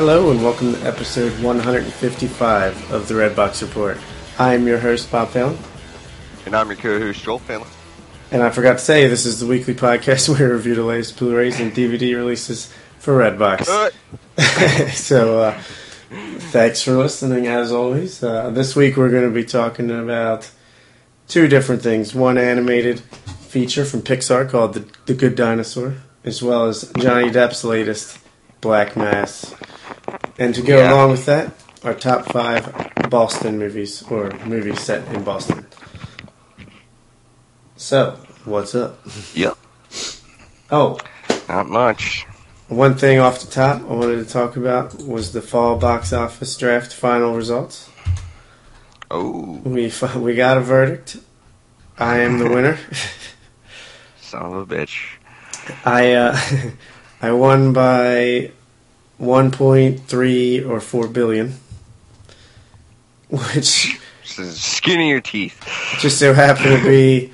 Hello and welcome to episode 155 of the Red Box Report. I am your host, Bob Phelan. And I'm your co-host, Joel Phelan. And I forgot to say, this is the weekly podcast where we review the latest Blu-rays and DVD releases for Redbox. Uh, so, uh, thanks for listening, as always. Uh, this week we're going to be talking about two different things. One animated feature from Pixar called The, the Good Dinosaur, as well as Johnny Depp's latest Black Mass. And to go Yeah. along with that, our top five Boston movies, or movies set in Boston. So, what's up? yep. Oh, Not much. one thing off the top I wanted to talk about was the fall box office draft final results. Oh, We we got a verdict. I am the winner. son of a bitch. I uh, I won by 1.3 or 4 billion, which This is skin of your teeth. just so happened to be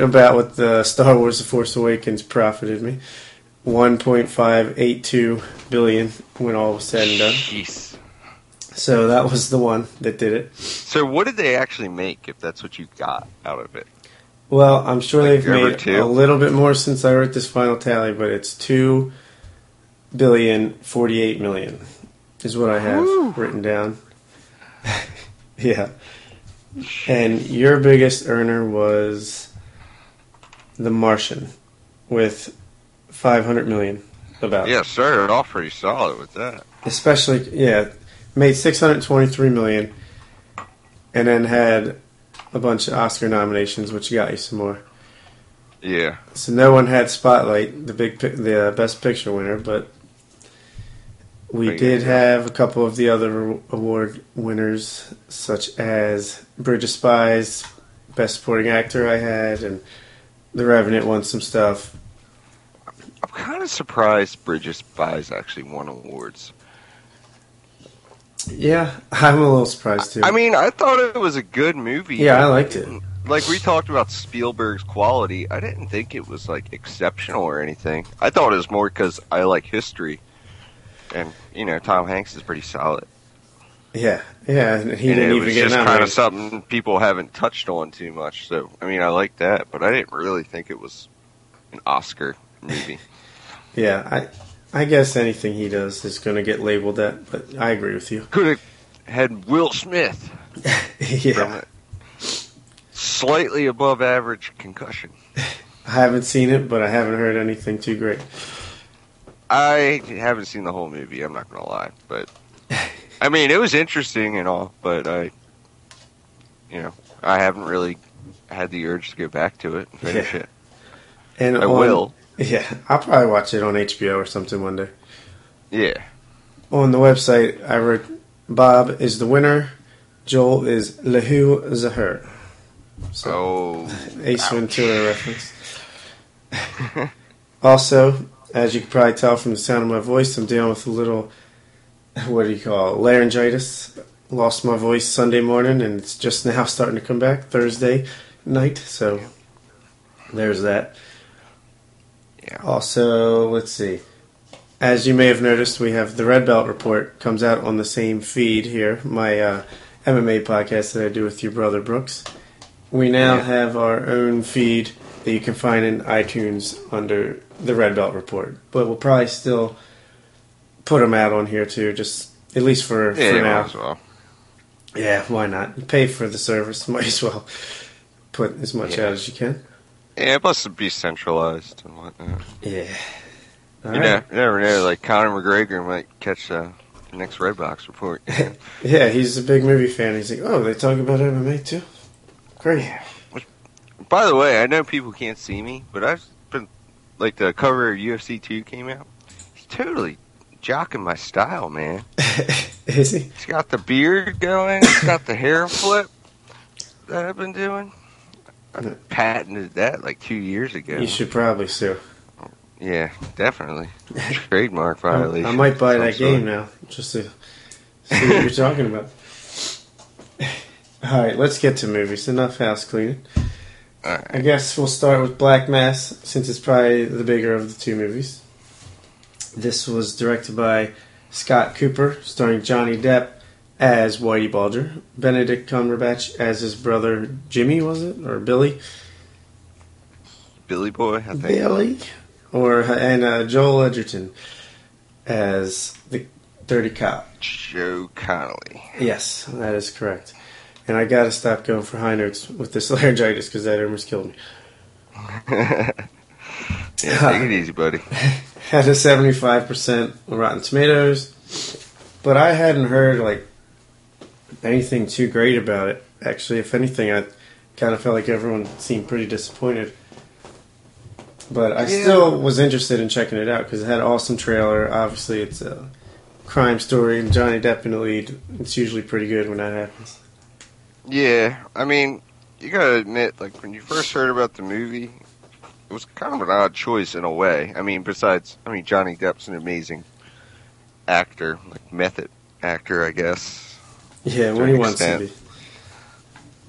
about what the Star Wars: The Force Awakens profited me. 1.582 billion when all was said and done. Jeez. So that was the one that did it. So what did they actually make if that's what you got out of it? Well, I'm sure Like they've made two? a little bit more since I wrote this final tally, but it's two billion forty-eight million is what I have Woo. written down. yeah, and your biggest earner was The Martian with five hundred million. About Yeah, started All pretty solid with that. especially yeah, made six hundred twenty-three million, and then had a bunch of Oscar nominations, which got you some more. Yeah. So no one had Spotlight, the big, the uh, best picture winner, but we did have a couple of the other award winners, such as Bridge of Spies, best supporting actor. I had, and The Revenant won some stuff. I'm kind of surprised Bridges Spies actually won awards. Yeah, I'm a little surprised too. I mean, I thought it was a good movie. Yeah, I liked it. Like we talked about Spielberg's quality, I didn't think it was like exceptional or anything. I thought it was more because I like history, and you know Tom Hanks is pretty solid. yeah, yeah, and he and didn't it even was get just kind of something people haven't touched on too much. So I mean, I like that, but I didn't really think it was an Oscar movie. Yeah, I, I guess anything he does is going to get labeled that. But I agree with you. Could have had Will Smith from yeah, it. Slightly above average concussion. I haven't seen it, but I haven't heard anything too great. I haven't seen the whole movie. I'm not gonna lie, but I mean, it was interesting and all, but I, you know, I haven't really had the urge to go back to it and finish Yeah. it. And I on- will. Yeah, I'll probably watch it on HBO or something one day. Yeah. On the website, I wrote Bob is the winner, Joel is Lehu Zahir. So, Oh. Ace ouch. Ventura reference. also, as you can probably tell from the sound of my voice, I'm dealing with a little, what do you call it, laryngitis. Lost my voice Sunday morning, and it's just now starting to come back Thursday night. So, there's that. Yeah. Also, let's see. As you may have noticed, we have the Red Belt Report comes out on the same feed here, my uh, MMA podcast that I do with your brother Brooks. We now Yeah. have our own feed that you can find in iTunes under the Red Belt Report, but we'll probably still put them out on here too, just at least for, Yeah, for now. as well. Yeah, why not? You pay for the service, might as well put as much Yeah. out as you can. Yeah, it must be centralized and whatnot. Yeah. All you, right. know, never know. Like Conor McGregor might catch uh, the next Red Box report. Yeah, he's a big movie fan. He's like, oh, they talk about MMA too? Great. By the way, I know people can't see me, but I've been like the cover of UFC 2 came out. He's totally jocking my style, man. Is he? He's got the beard going. He's got the hair flip that I've been doing. I patented that like two years ago. You should probably sue. Yeah, definitely. Trademark I, violation. I might buy that game now, just to see what you're talking about. All right, let's get to movies. Enough house cleaning. Alright. I guess we'll start with Black Mass, since it's probably the bigger of the two movies. This was directed by Scott Cooper, starring Johnny Depp as Whitey Bulger, Benedict Cumberbatch as his brother Jimmy, was it or Billy? Billy Boy, I think. Billy, or and uh, Joel Edgerton as the dirty cop. Joe Connolly. Yes, that is correct. And I gotta stop going for high notes with this laryngitis because that almost killed me. yeah, take it easy, buddy. Had a 75% Rotten Tomatoes, but I hadn't heard like anything too great about it. Actually, if anything, I kind of felt like everyone seemed pretty disappointed. But I Yeah. still was interested in checking it out because it had an awesome trailer. Obviously, it's a crime story and Johnny Depp in the lead. It's usually pretty good when that happens. Yeah, I mean, you gotta admit, like when you first heard about the movie, it was kind of an odd choice in a way. I mean, besides, I mean, Johnny Depp's an amazing actor, like method actor, I guess. Yeah, when he an wants to be.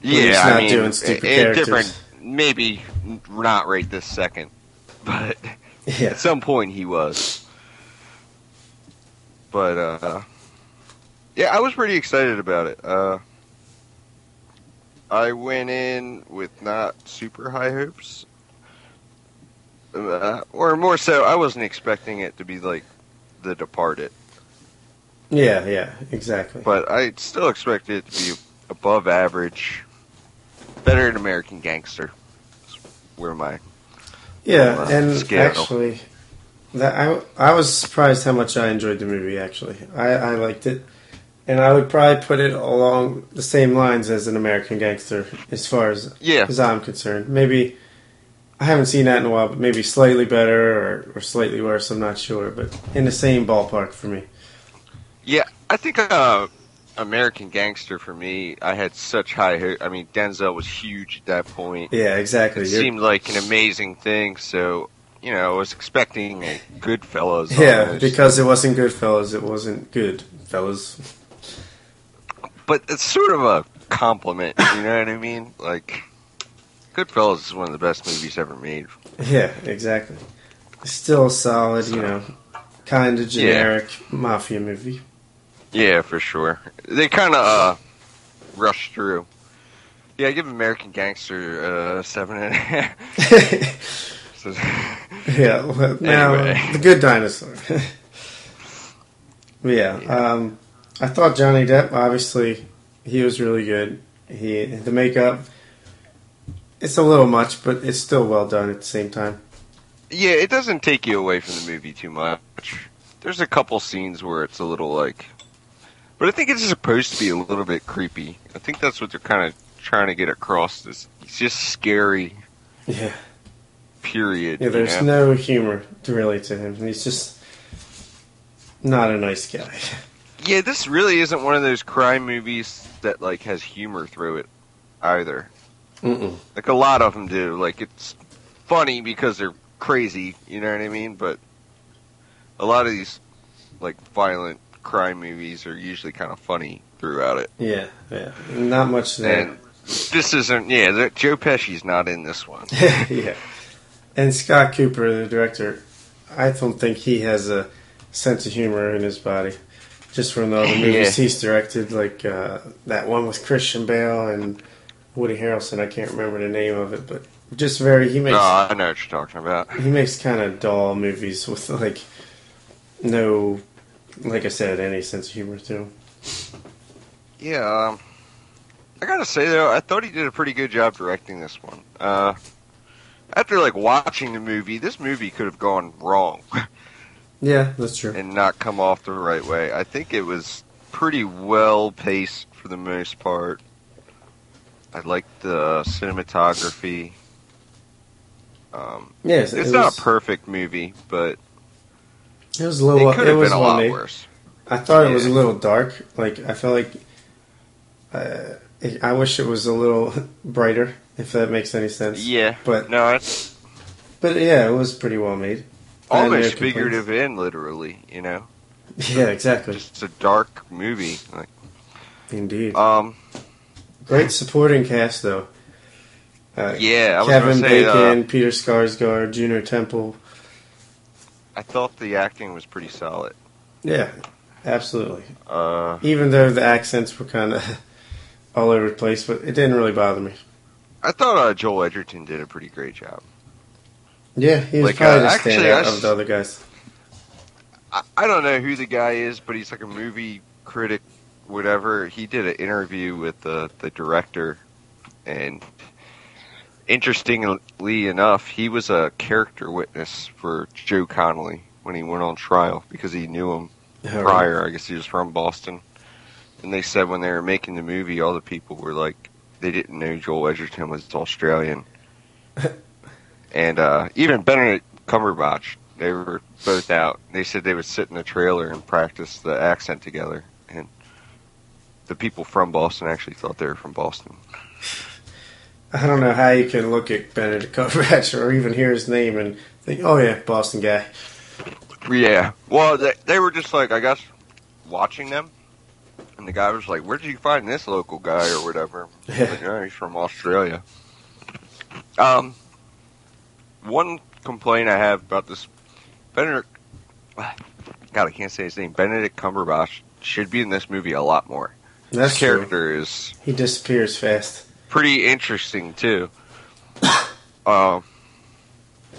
Yeah, I mean, doing stupid it- it characters. different. Maybe not right this second, but Yeah. at some point he was. But uh, yeah, I was pretty excited about it. Uh, I went in with not super high hopes, uh, or more so, I wasn't expecting it to be like The Departed, Yeah, yeah, exactly. but I still expected it to be above average, better than American Gangster. Where my Yeah, uh, and scale. actually, that I I was surprised how much I enjoyed the movie. Actually, I I liked it, and I would probably put it along the same lines as an American Gangster as far as yeah, as I'm concerned. Maybe I haven't seen that in a while, but maybe slightly better or, or slightly worse. I'm not sure, but in the same ballpark for me. Yeah, I think uh, American Gangster for me, I had such high. I mean, Denzel was huge at that point. Yeah, exactly. It You're- seemed like an amazing thing. So, you know, I was expecting a Goodfellas. yeah, almost. because it wasn't good, fellas. It wasn't good, fellas. But it's sort of a compliment. You know what I mean? Like, Goodfellas is one of the best movies ever made. Yeah, exactly. Still solid, you know, kind of generic mafia movie. Yeah, for sure. They kind of uh, rushed through. Yeah, I give American Gangster uh, seven and a half. So- Yeah, well, now Anyway. the good dinosaur. yeah, um, I thought Johnny Depp. Obviously, he was really good. He the makeup. It's a little much, but it's still well done at the same time. Yeah, it doesn't take you away from the movie too much. There's a couple scenes where it's a little like, but I think it's supposed to be a little bit creepy. I think that's what they're kind of trying to get across. This it's just scary. Yeah, Period. yeah. you There's know? no humor to really to him. He's just not a nice guy. Yeah, this really isn't one of those crime movies that like has humor through it either. Mm-mm. Like a lot of them do. Like it's funny because they're crazy. You know what I mean? But a lot of these like violent crime movies are usually kind of funny throughout it. Yeah, yeah. Not much there. And this isn't. Yeah, Joe Pesci's not in this one. yeah. And Scott Cooper, the director, I don't think he has a sense of humor in his body. Just from the other movies Yeah. he's directed, like uh, that one with Christian Bale and Woody Harrelson. I can't remember the name of it, but just very he makes No, I know what you're talking about. he makes kind of dull movies with like no, like I said, any sense of humor to him. Yeah, um, I gotta say though, I thought he did a pretty good job directing this one. Uh, after like watching the movie, this movie could have gone wrong Yeah, that's true. and not come off the right way. I think it was pretty well paced for the most part. I liked the cinematography. Um, Yes, it's it not was, a perfect movie, but it was a little. it could have was been a lot made. worse. I thought it was a little dark. Like I felt like uh, I wish it was a little brighter, if that makes any sense. Yeah, But no, it's but yeah, it was pretty well made. I had no almost figurative and literally, you know. Yeah, exactly. Just a dark movie. Like, Indeed. um, Great supporting cast though. Uh, yeah, I Kevin say, uh, Bacon, Peter Sarsgaard, Juno Temple. I thought the acting was pretty solid. Yeah, absolutely. Uh, Even though the accents were kind of all over the place, but it didn't really bother me. I thought uh, Joel Edgerton did a pretty great job. Yeah, he was Like, probably uh, the actually, standout of the other guys. I, I don't know who the guy is, but he's like a movie critic, whatever. He did an interview with the the director, and interestingly enough, he was a character witness for Joe Connolly when he went on trial because he knew him Oh, prior. I guess he was from Boston, and they said when they were making the movie, all the people were like, they didn't know Joel Edgerton was Australian, and uh, even Benedict Cumberbatch, they were both out. They said they would sit in the trailer and practice the accent together, and the people from Boston actually thought they were from Boston. I don't know how you can look at Benedict Cumberbatch or even hear his name and think, "Oh yeah, Boston guy." Yeah. Well, they, they were just like, I guess, watching them. And the guy was like, Where did you find this local guy or whatever? Yeah. like, "Oh, he's from Australia. Um, one complaint I have about this Benedict, God, I can't say his name. Benedict Cumberbatch should be in this movie a lot more. That's His true. character is He disappears fast. pretty interesting too. um,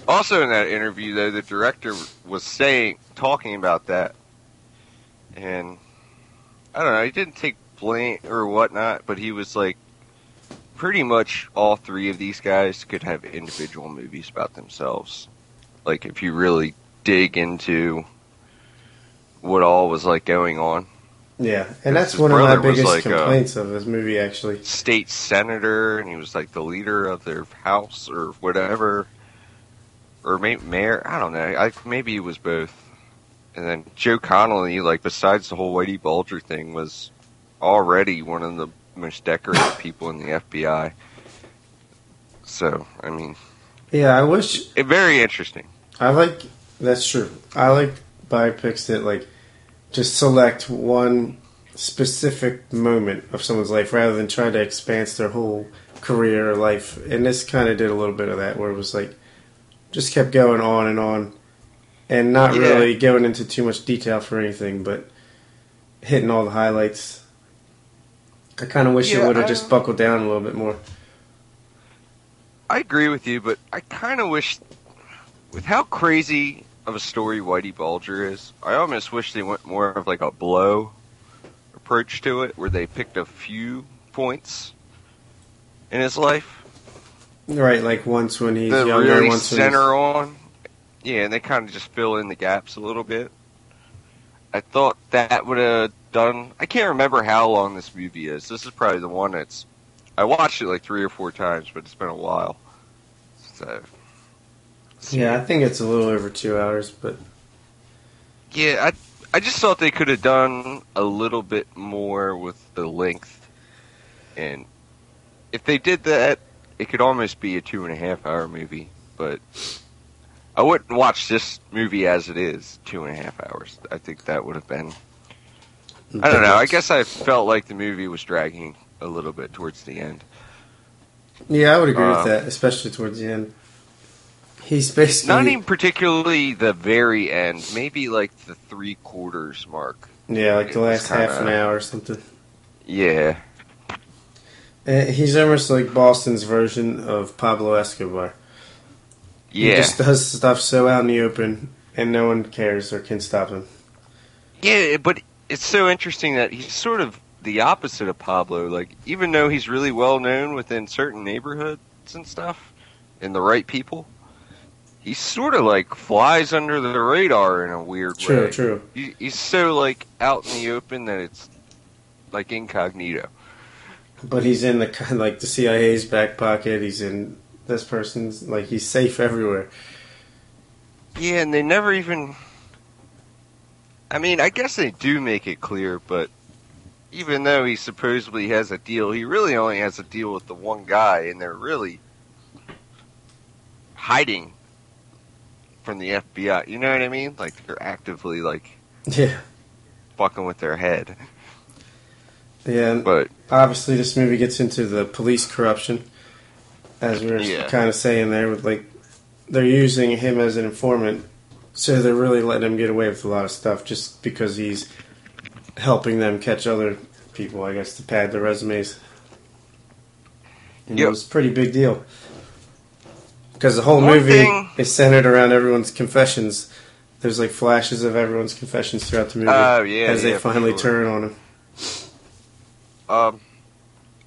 also in that interview, though, the director was saying, talking about that, and I don't know, he didn't take blame or whatnot, but he was like, pretty much all three of these guys could have individual movies about themselves. Like if you really dig into what all was like going on. Yeah, and that's one of my biggest like, complaints of this movie. Actually, state senator, and he was like the leader of their house or whatever, or maybe mayor. I don't know. I maybe he was both. And then Joe Connolly, like besides the whole Whitey Bulger thing, was already one of the most decorated people in the FBI. So I mean, yeah, I wish it, very interesting. I like. That's true. I like biopics that like just select one specific moment of someone's life rather than trying to expand their whole career or life. And this kind of did a little bit of that, where it was like just kept going on and on, and not Yeah. really going into too much detail for anything, but hitting all the highlights. I kind of wish it Yeah, would have just buckled down a little bit more. I agree with you, but I kind of wish, with how crazy of a story Whitey Bulger is, I almost wish they went more of like a blow approach to it, where they picked a few points in his life Right, like once when he's that younger, really once when he's- center on. Yeah, and they kind of just fill in the gaps a little bit. I thought that would have done. I can't remember how long this movie is. This is probably the one that's. I watched it like three or four times, but it's been a while. So. Yeah, I think it's a little over two hours, but Yeah, I I just thought they could have done a little bit more with the length, and if they did that, it could almost be a two and a half hour movie. But I wouldn't watch this movie as it is, two and a half hours. I think that would have been. I don't know. I guess I felt like the movie was dragging a little bit towards the end. Yeah, I would agree Um, with that, especially towards the end. He's basically Not even particularly the very end. Maybe like the three quarters mark. yeah, like the it last half an hour or something. Yeah. Uh, He's almost like Boston's version of Pablo Escobar. Yeah. He just does stuff so out in the open, and no one cares or can stop him. Yeah, but it's so interesting that he's sort of the opposite of Pablo. Like, even though he's really well known within certain neighborhoods and stuff, and the right people, he sort of like flies under the radar in a weird True, way. true. He, he's so like out in the open that it's like incognito. But he's in the kind like the CIA's back pocket. He's in this person's like he's safe everywhere. Yeah, and they never even. I mean, I guess they do make it clear, but even though he supposedly has a deal, he really only has a deal with the one guy, and they're really hiding from the FBI. You know what I mean? Like they're actively like Yeah, fucking with their head. yeah. But obviously, this movie gets into the police corruption, as we were Yeah. kind of saying there. With like, they're using him as an informant, so they're really letting him get away with a lot of stuff just because he's helping them catch other people, I guess, to pad their resumes. And Yep. it was a pretty big deal. Because the whole One movie thing- is centered around everyone's confessions. There's like flashes of everyone's confessions throughout the movie Oh, yeah, as they yeah, for finally sure. turn on him. Um,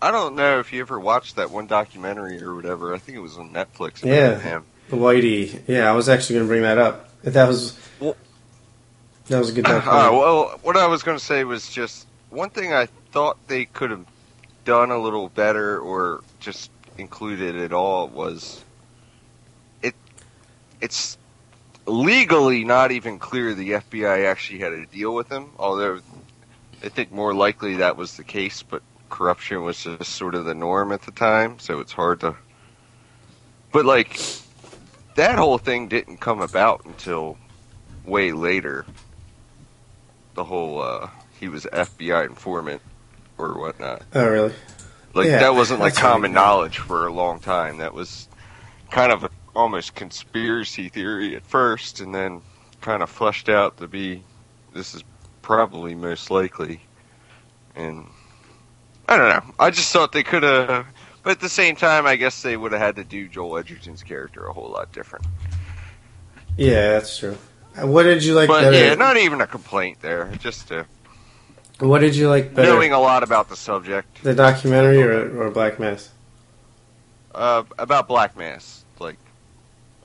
I don't know if you ever watched that one documentary or whatever. I think it was on Netflix. Yeah. him. The Whitey. Yeah, I was actually going to bring that up. That was Well- that was a good Uh, well, what I was going to say was just one thing I thought they could have done a little better or just included at all was it. It's legally not even clear the FBI actually had a deal with him, although I think more likely that was the case. But corruption was just sort of the norm at the time, so it's hard to. But like that whole thing didn't come about until way later the whole uh he was FBI informant or whatnot. oh, really? Like Yeah, that wasn't like common knowledge for a long time. That was kind of a, almost conspiracy theory at first, and then kind of fleshed out to be this is probably most likely. And I don't know. I just thought they could have, but at the same time, I guess they would have had to do Joel Edgerton's character a whole lot different. Yeah, that's true. What did you like But better? yeah, not even a complaint there. Just what did you like better? knowing a lot about the subject. the documentary or, or Black Mass? Uh, about Black Mass, like,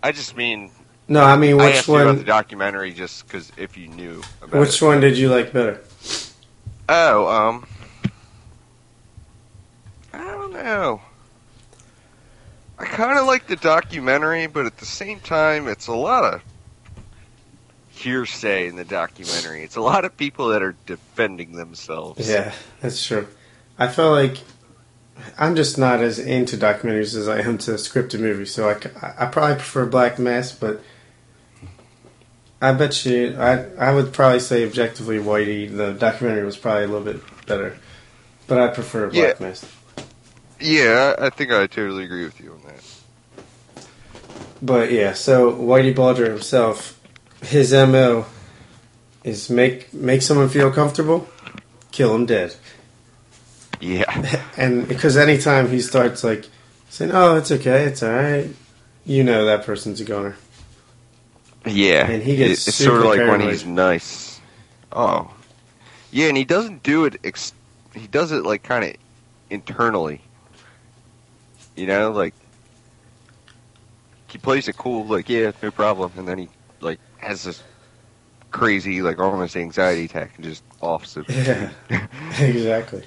I just mean, No, I mean I which asked you about the one? documentary just because if you knew about Which it. one did you like better? Oh, um, I know. I kind of like the documentary, but at the same time, it's a lot of hearsay in the documentary. It's a lot of people that are defending themselves. Yeah, that's true. I feel like I'm just not as into documentaries as I am to scripted movies, so I, I probably prefer Black Mass, but I bet you I I would probably say objectively Whitey the documentary was probably a little bit better, but I prefer Black Mass. Yeah, I think I totally agree with you on that. But yeah, so Whitey Bulger himself, his mo is make make someone feel comfortable, kill him dead. Yeah. and because anytime he starts like saying, "Oh, it's okay, it's all right," you know that person's a goner. Yeah, And he gets It- it's sort of like when he's nice. Oh, yeah, and he doesn't do it. Ex- he does it like kind of internally. You know, like he plays it cool, like yeah, no problem, and then he like has this crazy, like almost anxiety attack and just offs it. Yeah. exactly.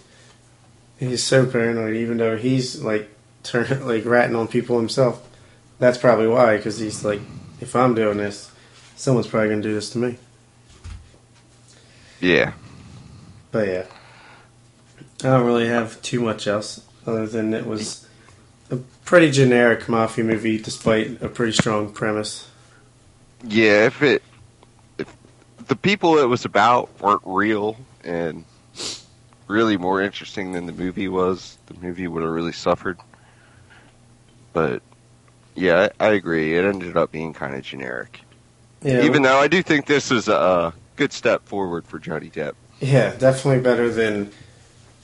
He's so paranoid, even though he's like turn like ratting on people himself. That's probably why, because he's like, if I'm doing this, someone's probably gonna do this to me. yeah. But yeah, I don't really have too much else other than it was a pretty generic mafia movie, despite a pretty strong premise. Yeah, if it if the people it was about weren't real and really more interesting than the movie was, the movie would have really suffered. But yeah, I, I agree. It ended up being kind of generic. Yeah, Even though I do think this is a good step forward for Johnny Depp. yeah, definitely better than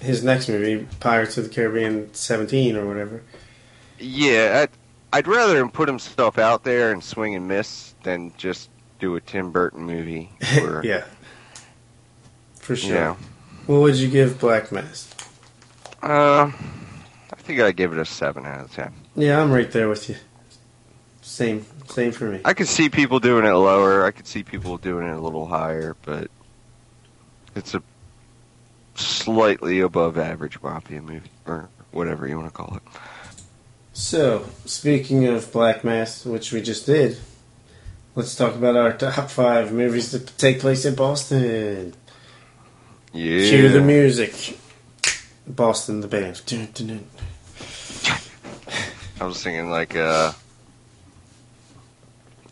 his next movie, Pirates of the Caribbean 17 or whatever. Yeah, I'd, I'd rather him put himself out there and swing and miss than just do a Tim Burton movie. Or, yeah, for sure. know. What would you give Black Mass? Uh, I think I'd give it a 7 out of 10. Yeah, I'm right there with you. Same, same for me. I could see people doing it lower. I could see people doing it a little higher, but it's a slightly above average mafia movie or whatever you want to call it. So, speaking of Black Mass, which we just did, let's talk about our top five movies that take place in Boston. Yeah. Cue the music. Boston, the band. Dun, dun, dun. I was thinking like uh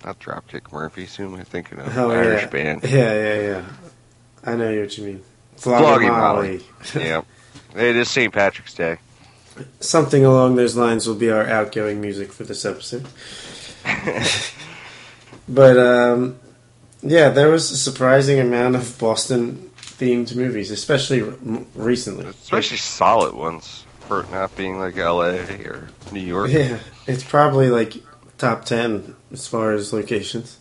not Dropkick Murphys, who am I thinking of? Oh, Irish yeah. band. Yeah, yeah, yeah. I know what you mean. Flogging Flogging Molly. Molly. yeah. It is St. Patrick's Day. Something along those lines will be our outgoing music for this episode. But um, yeah, there was a surprising amount of Boston themed movies, especially r- recently. Especially solid ones for it not being like L.A. or New York. Yeah, it's probably like top ten as far as locations.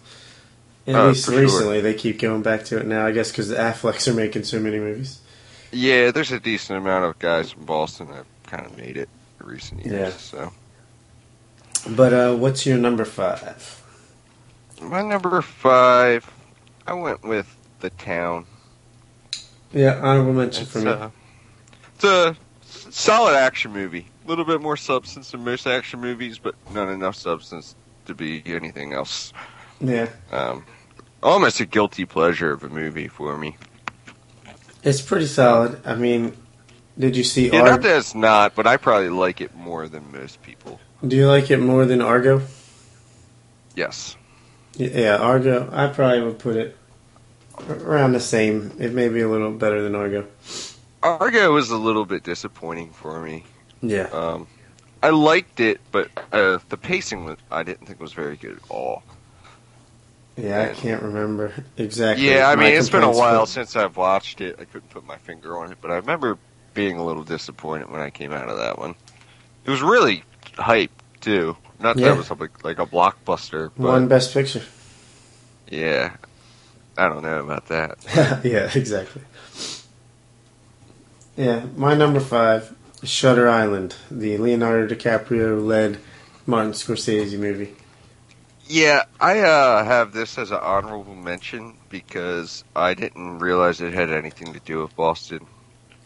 At Uh, least for sure. recently, they keep going back to it now. I guess because the Afflecks are making so many movies. Yeah, there's a decent amount of guys from Boston that kind of made it in recent years. Yeah. So But uh, what's your number five? my number five, I went with The Town. Yeah, honorable mention It's, for me. uh, it's a solid action movie. A little bit more substance than most action movies, but not enough substance to be anything else. yeah, Um, almost a guilty pleasure of a movie for me. it's pretty solid. I mean, did you see? Yeah, Ar- not that it's not, but I probably like it more than most people. Do you like it more than Argo? Yes. Yeah, Argo. I probably would put it around the same. It may be a little better than Argo. Argo was a little bit disappointing for me. Yeah, Um, I liked it, but uh, the pacing was, I didn't think was very good at all. yeah. I can't remember exactly. Yeah, I mean, it's been a while but- since I've watched it. I couldn't put my finger on it, but I remember being a little disappointed when I came out of that one. It was really hype too. Not that Yeah. it was like, like a blockbuster, but One Best Picture. yeah, I don't know about that. yeah, exactly. Yeah, my number five, Shutter Island, the Leonardo DiCaprio led Martin Scorsese movie. Yeah, I uh, have this as an honorable mention because I didn't realize it had anything to do with Boston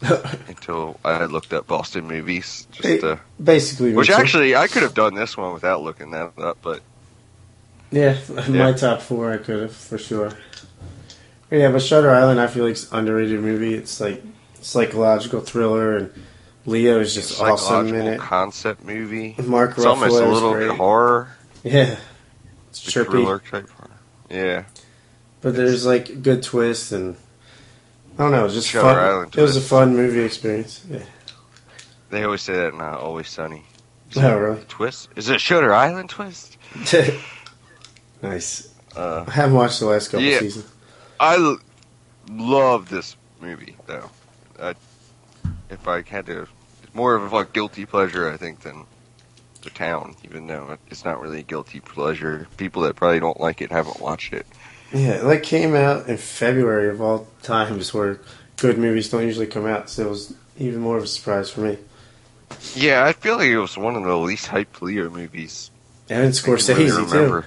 until I had looked up Boston movies. Just uh, Basically, which too. actually I could have done this one without looking that up, but yeah, my top four, I could have for sure. Yeah, but Shutter Island, I feel like it's an underrated movie. It's like psychological thriller, and Leo is just awesome in it. concept movie. Mark It's almost a little great. bit horror, Yeah, it's trippy. thriller type horror. Yeah, But there's like good twists and I don't know, it was just Shutter fun. Island it was a fun movie experience. Yeah. they always say that in uh, Always Sunny. Is Oh, it really? Twist? Is it Shutter Island twist? nice. Uh, I haven't watched the last couple Yeah. seasons. I l- love this movie though. I, if I had to, it's more of a guilty pleasure, I think, than the town. Even though it's not really a guilty pleasure, people that probably don't like it haven't watched it. Yeah, it like came out in February of all times where good movies don't usually come out, so it was even more of a surprise for me. Yeah, I feel like it was one of the least hyped Leo movies. And Scorsese really too.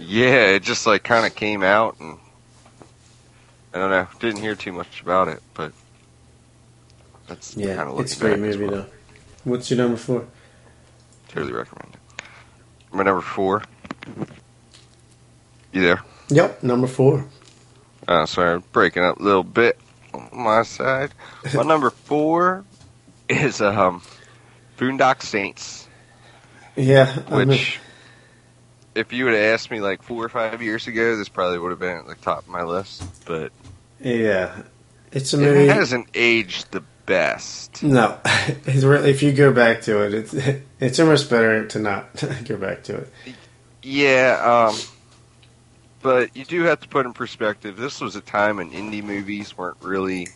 Yeah, it just like kind of came out, and I don't know, didn't hear too much about it, but that's kind Yeah, of it's a great movie though. What's your number four? Totally recommend it. My number four. You there? Yep, number four. Uh, sorry, I'm breaking up a little bit on my side. My number four is um, Boondock Saints, Yeah, which, if you would have asked me like four or five years ago, this probably would have been at the top of my list. But yeah, it's a movie. it hasn't aged the best. No, it's really, if you go back to it, it's it's almost better to not go back to it. Yeah, um, but you do have to put in perspective. This was a time when indie movies weren't really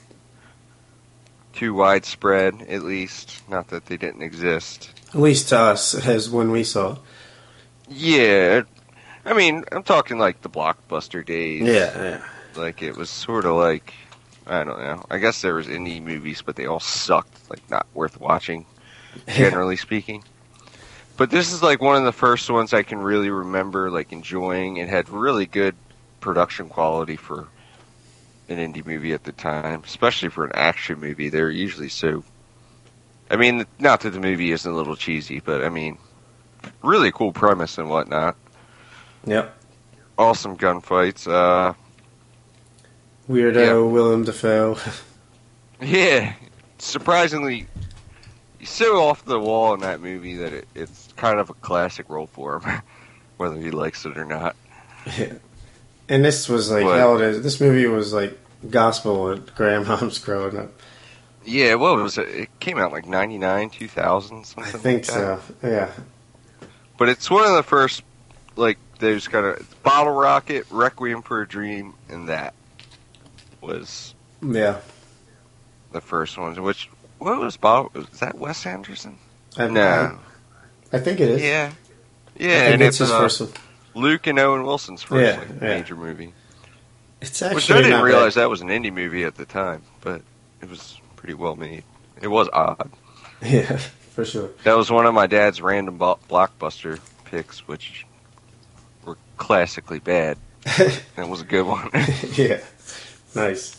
too widespread, at least. Not that they didn't exist. At least to us, as when we saw. Yeah, I mean, I'm talking like the blockbuster days. Yeah, yeah. like it was sort of like I don't know. I guess there was indie movies, but they all sucked. Like not worth watching, generally speaking. But this is like one of the first ones I can really remember like enjoying. It had really good production quality for an indie movie at the time, especially for an action movie. They're usually so. I mean, not that the movie isn't a little cheesy, but I mean, really cool premise and whatnot. Yep. Awesome gunfights. Uh, Weirdo Yeah. Willem Dafoe. Yeah, surprisingly, he's so off the wall in that movie that it, it's kind of a classic role for him, whether he likes it or not. and this was like. It is. This movie was like gospel at grandmom's growing up. Yeah, well, it was it? It came out like '99, 2000, something. I think like that. so. Yeah. But it's one of the first, like, there's kind of Bottle Rocket, Requiem for a Dream, and that was Yeah. The first ones, which what was Bob? Was that Wes Anderson? I, No. I, think it is. Yeah. Yeah, and it's it's his uh, first one. Luke and Owen Wilson's first Yeah, like, yeah. major movie. It's actually Which I didn't realize that was an indie movie at the time, but it was pretty well made. It was odd. Yeah, for sure. That was one of my dad's random bo- blockbuster picks, which were classically bad. That was a good one. yeah, nice.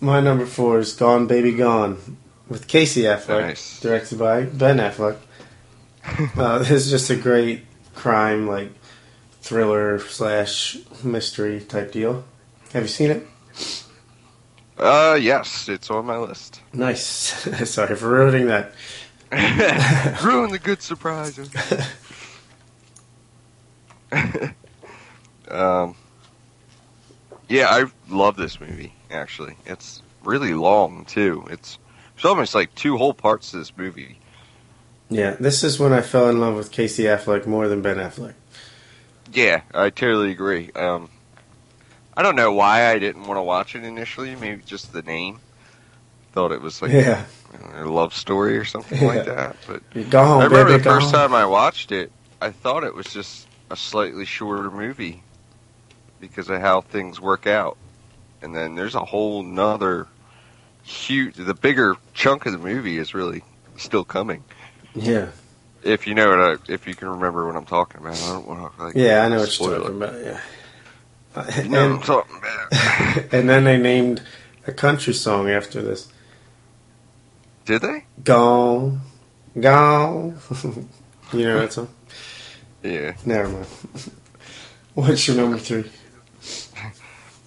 My number four is Gone Baby Gone with Casey Affleck, nice. directed by Ben Affleck. uh, this is just a great crime, like thriller slash mystery type deal. Have you seen it? Uh, yes, it's on my list. Nice. Sorry for ruining that. Ruin the good surprises. um, yeah, I love this movie. Actually, it's really long too. It's it's almost like two whole parts to this movie. Yeah, this is when I fell in love with Casey Affleck more than Ben Affleck. Yeah, I totally agree. Um, I don't know why I didn't want to watch it initially. Maybe just the name. Thought it was like Yeah, a love story or something Yeah. like that. But You're I remember baby, the first gone. time I watched it, I thought it was just a slightly shorter movie because of how things work out. And then there's a whole nother huge, the bigger chunk of the movie is really still coming. Yeah, If you know what I, if you can remember what I'm talking about, I don't want to like. yeah, I know what you're it. talking about. Yeah. You know what I'm talking about. and then they named a country song after this. Did they? Gone, gone. you know that song? Yeah. Never mind. What's your number three?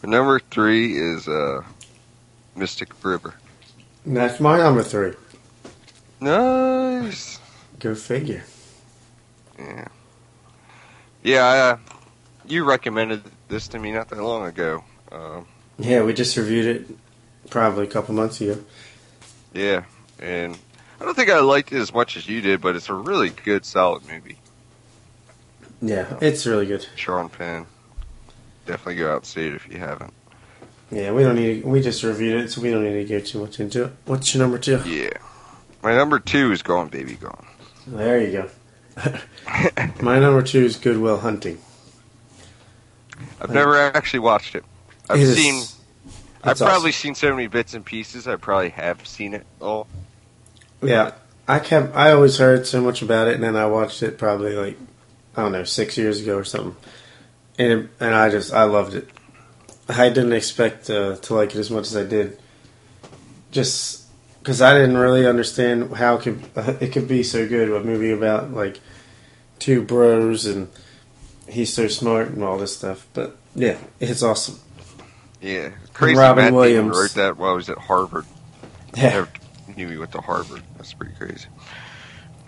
Number three is uh, Mystic River. That's my number three. Nice. Go figure. Yeah. Yeah, I, uh, you recommended this to me not that long ago. Um, Yeah, we just reviewed it probably a couple months ago. yeah, and I don't think I liked it as much as you did, but it's a really good, solid movie. Yeah, it's really good. Sean Penn. Definitely go out and see it if you haven't. Yeah, we don't need. We just reviewed it, so we don't need to get too much into it. What's your number two? Yeah. My number two is Gone Baby Gone. There you go. My number two is Good Will Hunting. I've never actually watched it. I've It is- seen. I've probably awesome. seen so many bits and pieces. I probably have seen it all. Yeah, I kept. I always heard so much about it, and then I watched it probably like I don't know six years ago or something, and and I just I loved it. I didn't expect uh, to like it as much as I did, just because I didn't really understand how it could it could be so good. A movie about like two bros and he's so smart and all this stuff, but yeah, it's awesome. Yeah, crazy. Robin Matt Damon Williams. wrote that while he was at Harvard. Yeah, Never knew he went to Harvard. That's pretty crazy.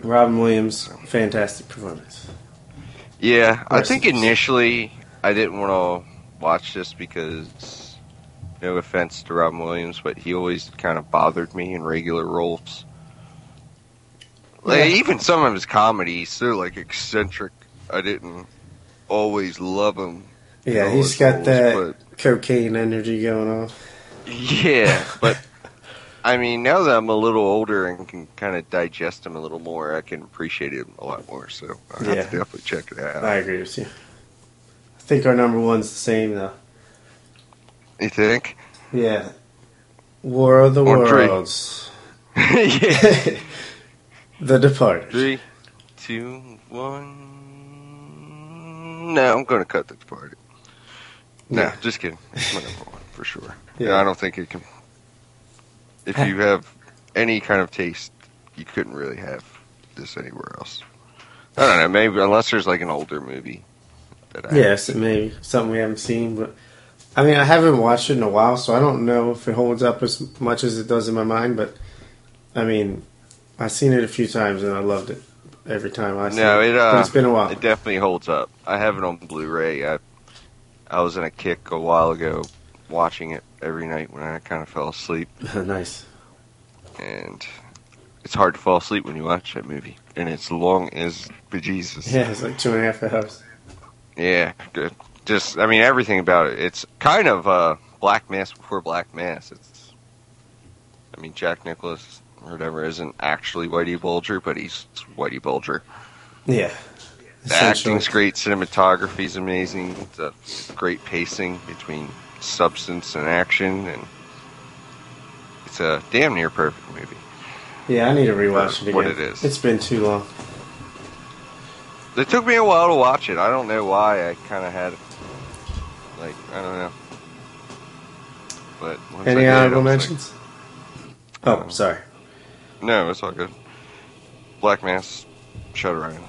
Robin Williams, fantastic performance. Yeah, I think initially I didn't want to watch this because, no offense to Robin Williams, but he always kind of bothered me in regular roles. Like, Yeah. even some of his comedy, he's so like eccentric. I didn't always love him. Yeah, he's got roles, that cocaine energy going on. yeah, but I mean, now that I'm a little older and can kind of digest him a little more, I can appreciate him a lot more. So I have Yeah. to definitely check it out. I agree with you. I think our number one's the same though. You think? Yeah. War of the three. Worlds. yeah. the Departed. Three, two, one. No, I'm going to cut The part. No, Yeah. just kidding. It's my number one for sure. Yeah. Yeah, I don't think it can. If you have any kind of taste, you couldn't really have this anywhere else. I don't know. Maybe unless there's like an older movie. That I Yes, it may be something we haven't seen, but I mean, I haven't watched it in a while, so I don't know if it holds up as much as it does in my mind. But I mean, I've seen it a few times and I loved it every time I No, it. it uh, but it's been a while. It definitely holds up. I have it on Blu-ray. I I was in a kick a while ago, watching it every night when I kind of fell asleep, nice. and it's hard to fall asleep when you watch that movie, and it's long as bejesus. Yeah, it's like two and a half hours. Yeah, good. Just, I mean, everything about it. It's kind of uh, Black Mass before Black Mass. It's, I mean, Jack Nicholson or whatever isn't actually Whitey Bulger, but he's Whitey Bulger. Yeah. The acting's great, cinematography's amazing, the great pacing between substance and action, and it's a damn near perfect movie. Yeah, I need to rewatch it again. What it is. It's been too long. It took me a while to watch it. I don't know why. I kind of had, like, I don't know. But Any did, honorable was like, mentions? oh, Um, sorry. no, it's all good. Black Mass, Shutter Island.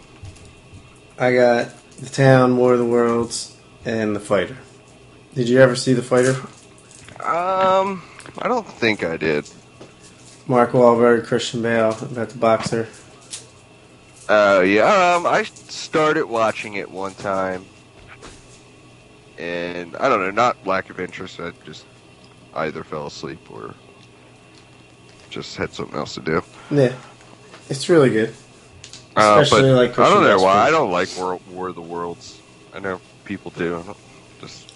I got The Town, War of the Worlds, and The Fighter. Did you ever see The Fighter? Um, I don't think I did. Mark Wahlberg, Christian Bale, about the boxer. Uh, yeah. Um, I started watching it one time, and I don't know, not lack of interest. I just either fell asleep or just had something else to do. Yeah, it's really good. Uh, Especially but like I don't know why. I don't like War, War of the Worlds. I know people do. I don't, just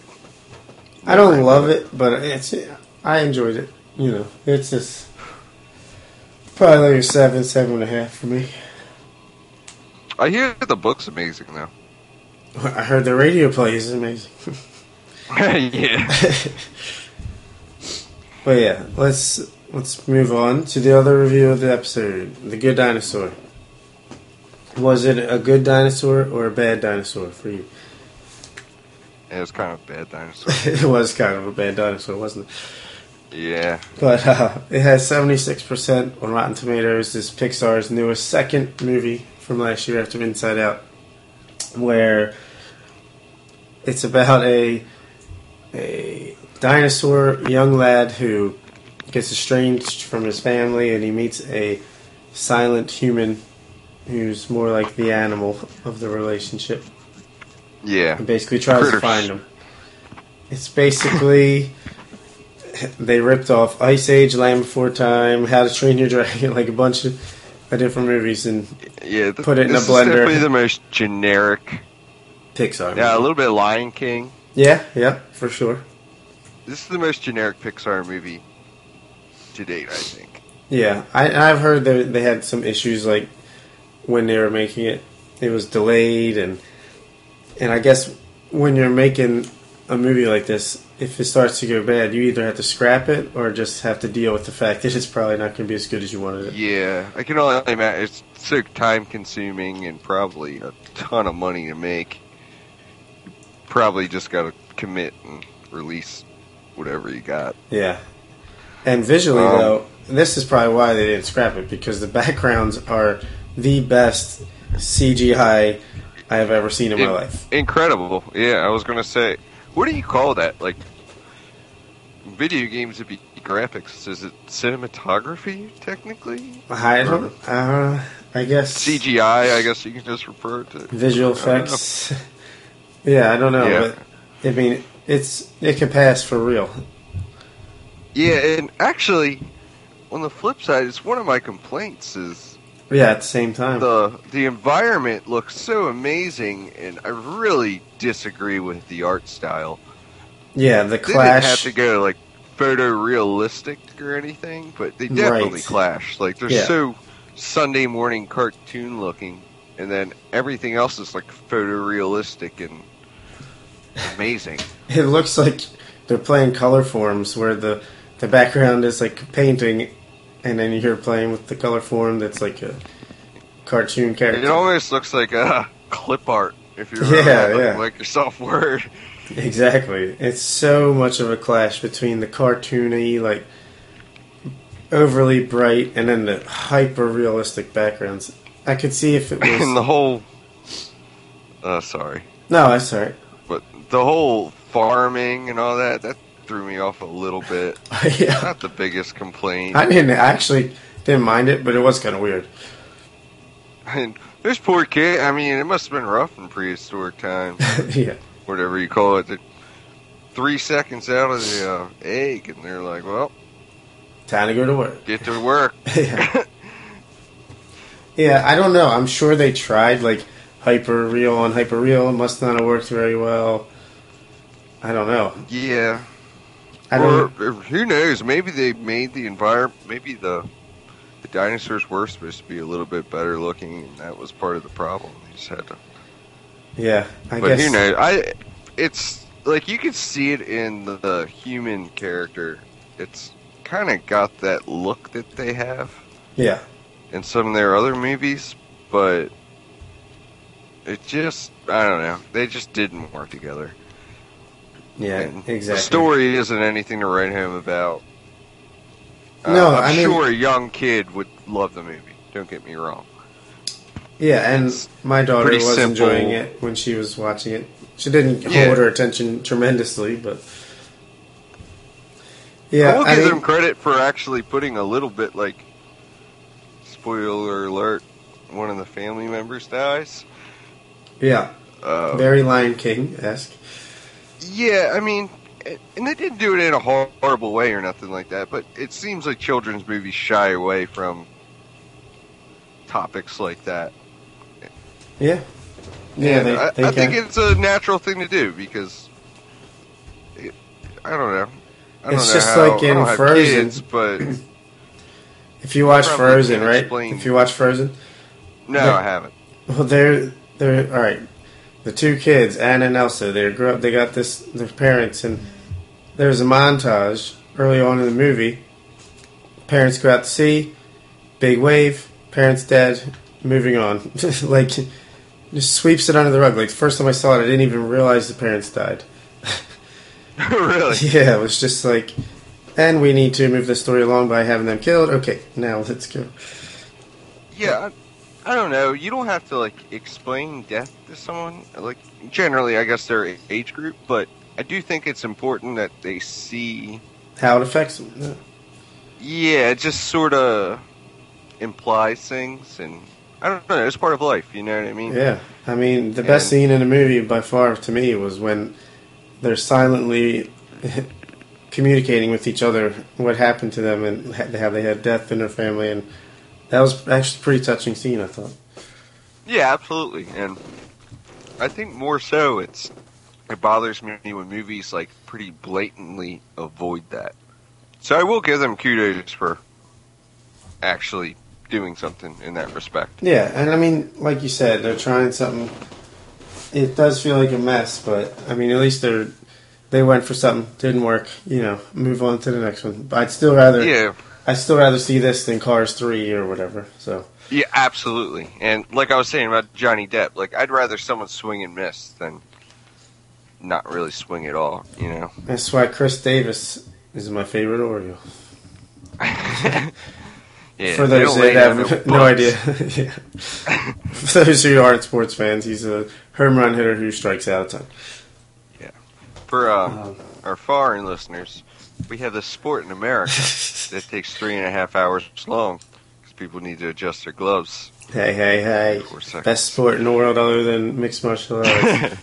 I don't love it, but it's I enjoyed it. You know, it's just probably like a seven, seven and a half for me. I hear the book's amazing though. I heard the radio play is amazing. yeah. But yeah, let's let's move on to the other review of the episode. The Good Dinosaur. Was it a good dinosaur or a bad dinosaur for you? It was kind of a bad dinosaur. it was kind of a bad dinosaur, wasn't it? yeah. But uh, it has seventy six percent on Rotten Tomatoes. This is Pixar's newest second movie from last year after Inside Out, where it's about a a dinosaur young lad who gets estranged from his family and he meets a silent human who's more like the animal of the relationship Yeah. and basically tries Critters. to find him. It's basically they ripped off Ice Age, Land Before Time, How to Train Your Dragon, like a bunch of, of different movies and Yeah. th- Put it in a blender. Is definitely the most generic. Pixar. Yeah, a little bit of Lion King. yeah, yeah, for sure. This is the most generic Pixar movie to date, I think. Yeah, I, I've heard that they had some issues like when they were making it, it was delayed and and I guess when you're making a movie like this, if it starts to go bad, you either have to scrap it or just have to deal with the fact that it's probably not going to be as good as you wanted it. Yeah, I can only imagine it's so time consuming and probably a ton of money to make. You probably just got to commit and release whatever you got. Yeah. And visually, Um, though, this is probably why they didn't scrap it because the backgrounds are the best CGI I have ever seen in my In- life. Incredible. Yeah, I was gonna say, what do you call that? Like, video games would be graphics. Is it cinematography technically? I don't. Uh, I guess CGI, I guess you can just refer to. visual effects. yeah, I don't know, Yeah. but I mean, it's it can pass for real. Yeah, and actually, on the flip side, it's one of my complaints is Yeah, at the same time. the the environment looks so amazing, and I really disagree with the art style. Yeah, the They didn't have to go like photorealistic or anything, but they definitely Right. clash. Like they're Yeah. so Sunday morning cartoon looking, and then everything else is like photorealistic and amazing. It looks like they're playing color forms where the the background is like painting, and then you're playing with the color form that's like a cartoon character. It almost looks like a clip art if you're Yeah, yeah. Microsoft Word. Exactly. It's so much of a clash between the cartoony, like overly bright, and then the hyper realistic backgrounds. I could see if it was and the whole. Uh, sorry, no, that's alright. but the whole farming and all that that threw me off a little bit. yeah. Not the biggest complaint. I didn't I actually didn't mind it, but it was kind of weird. And this poor kid, I mean, it must have been rough in prehistoric times, yeah. Whatever you call it. Three seconds out of the uh, egg, and they're like, well, Time to go to work. get to work. yeah. yeah, I don't know. I'm sure they tried like hyper real on hyper real. It must not have worked very well. I don't know. yeah. I don't. or who knows? Maybe they made the environment. Maybe the the dinosaurs were supposed to be a little bit better looking, and that was part of the problem. They just had to. Yeah, I but guess. who knows? I. It's like you can see it in the, the human character. It's kind of got that look that they have Yeah, in some of their other movies, but it just I don't know. They just didn't work together. yeah, And exactly. The story isn't anything to write home about. Uh, No, I'm I mean- sure a young kid would love the movie. Don't get me wrong. Yeah, and my daughter pretty was simple. enjoying it when she was watching it. She didn't Yeah. hold her attention tremendously, but yeah, I will I give mean, them credit for actually putting a little bit like spoiler alert. One of the family members dies. yeah, Uh, very Lion King esque. yeah, I mean, and they didn't do it in a horrible way or nothing like that. But it seems like children's movies shy away from topics like that. Yeah, yeah, they, I, they I think it's a natural thing to do because it, I don't know. I don't It's know just how, like in don't Frozen. kids, but if you watch Frozen, right? If you watch Frozen, no, I haven't. Well, they're they're all right. The two kids, Anna and Elsa, they grew up. They got this their parents, and there's a montage early on in the movie. Parents go out to sea, big wave. Parents dead. Moving on, like just sweeps it under the rug. Like the first time I saw it, I didn't even realize the parents died. really? Yeah, it was just like, and we need to move the story along by having them killed. Okay, now let's go. Yeah, I, I don't know. You don't have to like explain death to someone. Like generally, I guess their age group, but I do think it's important that they see. How it affects them. Yeah. Yeah, it just sort of implies things, and I don't know. It's part of life. You know what I mean? Yeah, I mean, the best And- scene in the movie by far to me was when they're silently communicating with each other what happened to them and how they had death in their family, and that was actually a pretty touching scene. I thought. Yeah, absolutely. And I think more so it's it bothers me when movies like pretty blatantly avoid that. So I will give them kudos for actually doing something in that respect. Yeah, and I mean, like you said, they're trying something. It does feel like a mess, but I mean, at least they're they went for something, didn't work. You know, move on to the next one. But I'd still rather Yeah, I'd still rather see this than Cars three or whatever. So yeah, absolutely. And like I was saying about Johnny Depp, like I'd rather someone swing and miss than not really swing at all, you know. that's why Chris Davis is my favorite Oriole. yeah, For those don't that have no no idea, yeah. For those who aren't sports fans, he's a home run hitter who strikes out a ton. Yeah, For um, Um, our foreign listeners, we have this sport in America that takes three and a half hours long because people need to adjust their gloves. hey, hey, hey! For a second. Best sport in the world other than mixed martial arts.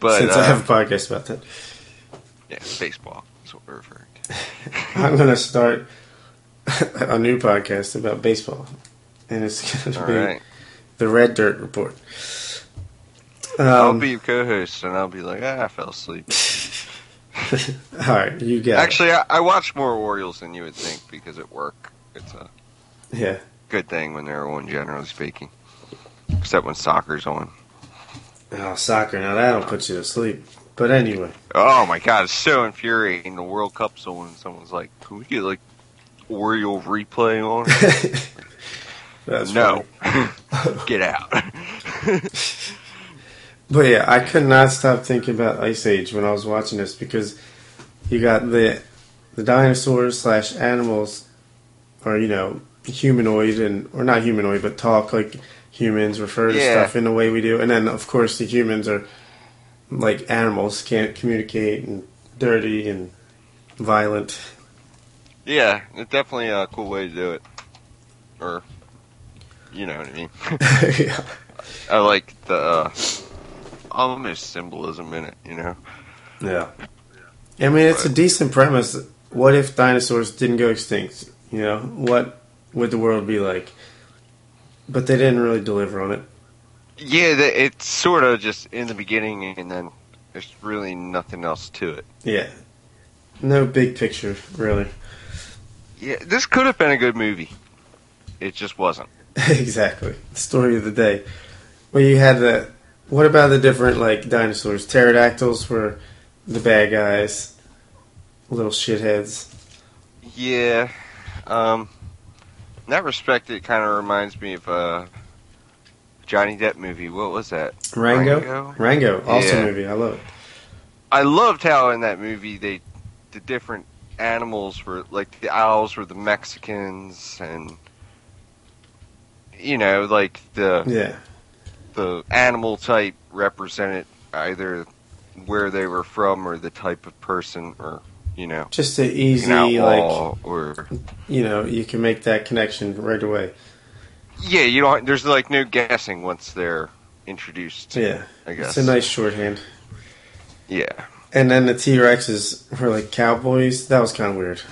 but Since uh, I have a podcast about that, yeah, baseball is what we're referring to. I'm going to start a new podcast about baseball, and it's going to be right, the Red Dirt Report. I'll Um, be your co-host, and I'll be like, ah, I fell asleep. all right, you got it. Actually, I, I watch more Orioles than you would think because at work it's a yeah. good thing when they're on, generally speaking. Except when soccer's on. Oh, soccer. Now that'll put you to sleep. But anyway, Oh my god, it's so infuriating. The World Cup's on, someone's like, "Can we get like Oriole replay on?" no, get out. But yeah, I could not stop thinking about Ice Age when I was watching this because you got the the dinosaurs slash animals, or you know, humanoid and or not humanoid, but talk like humans, refer to Yeah. stuff in the way we do, and then of course the humans are like animals, can't communicate and dirty and violent. Yeah, it's definitely a cool way to do it. Or, you know what I mean. yeah. I like the uh, almost symbolism in it. You know. Yeah. I mean, it's a decent premise. What if dinosaurs didn't go extinct? You know, what would the world be like? But they didn't really deliver on it. Yeah, it's sort of just in the beginning, and then there's really nothing else to it. Yeah. No big picture, really. Yeah, this could have been a good movie. It just wasn't. exactly. Story of the day. Well, you had the. What about the different like dinosaurs? Pterodactyls were the bad guys, little shitheads. Yeah. Um, in that respect, it kind of reminds me of a Johnny Depp movie. What was that? Rango. Rango? Rango, awesome Yeah. movie. I love it. I loved how in that movie they the different animals were like the owls were the Mexicans and you know like the Yeah, the animal type represented either where they were from or the type of person or you know just an an easy like or you know you can make that connection right away. yeah you don't there's like no guessing once they're introduced Yeah, I guess it's a nice shorthand. yeah And then the T Rexes were like cowboys. That was kind of weird.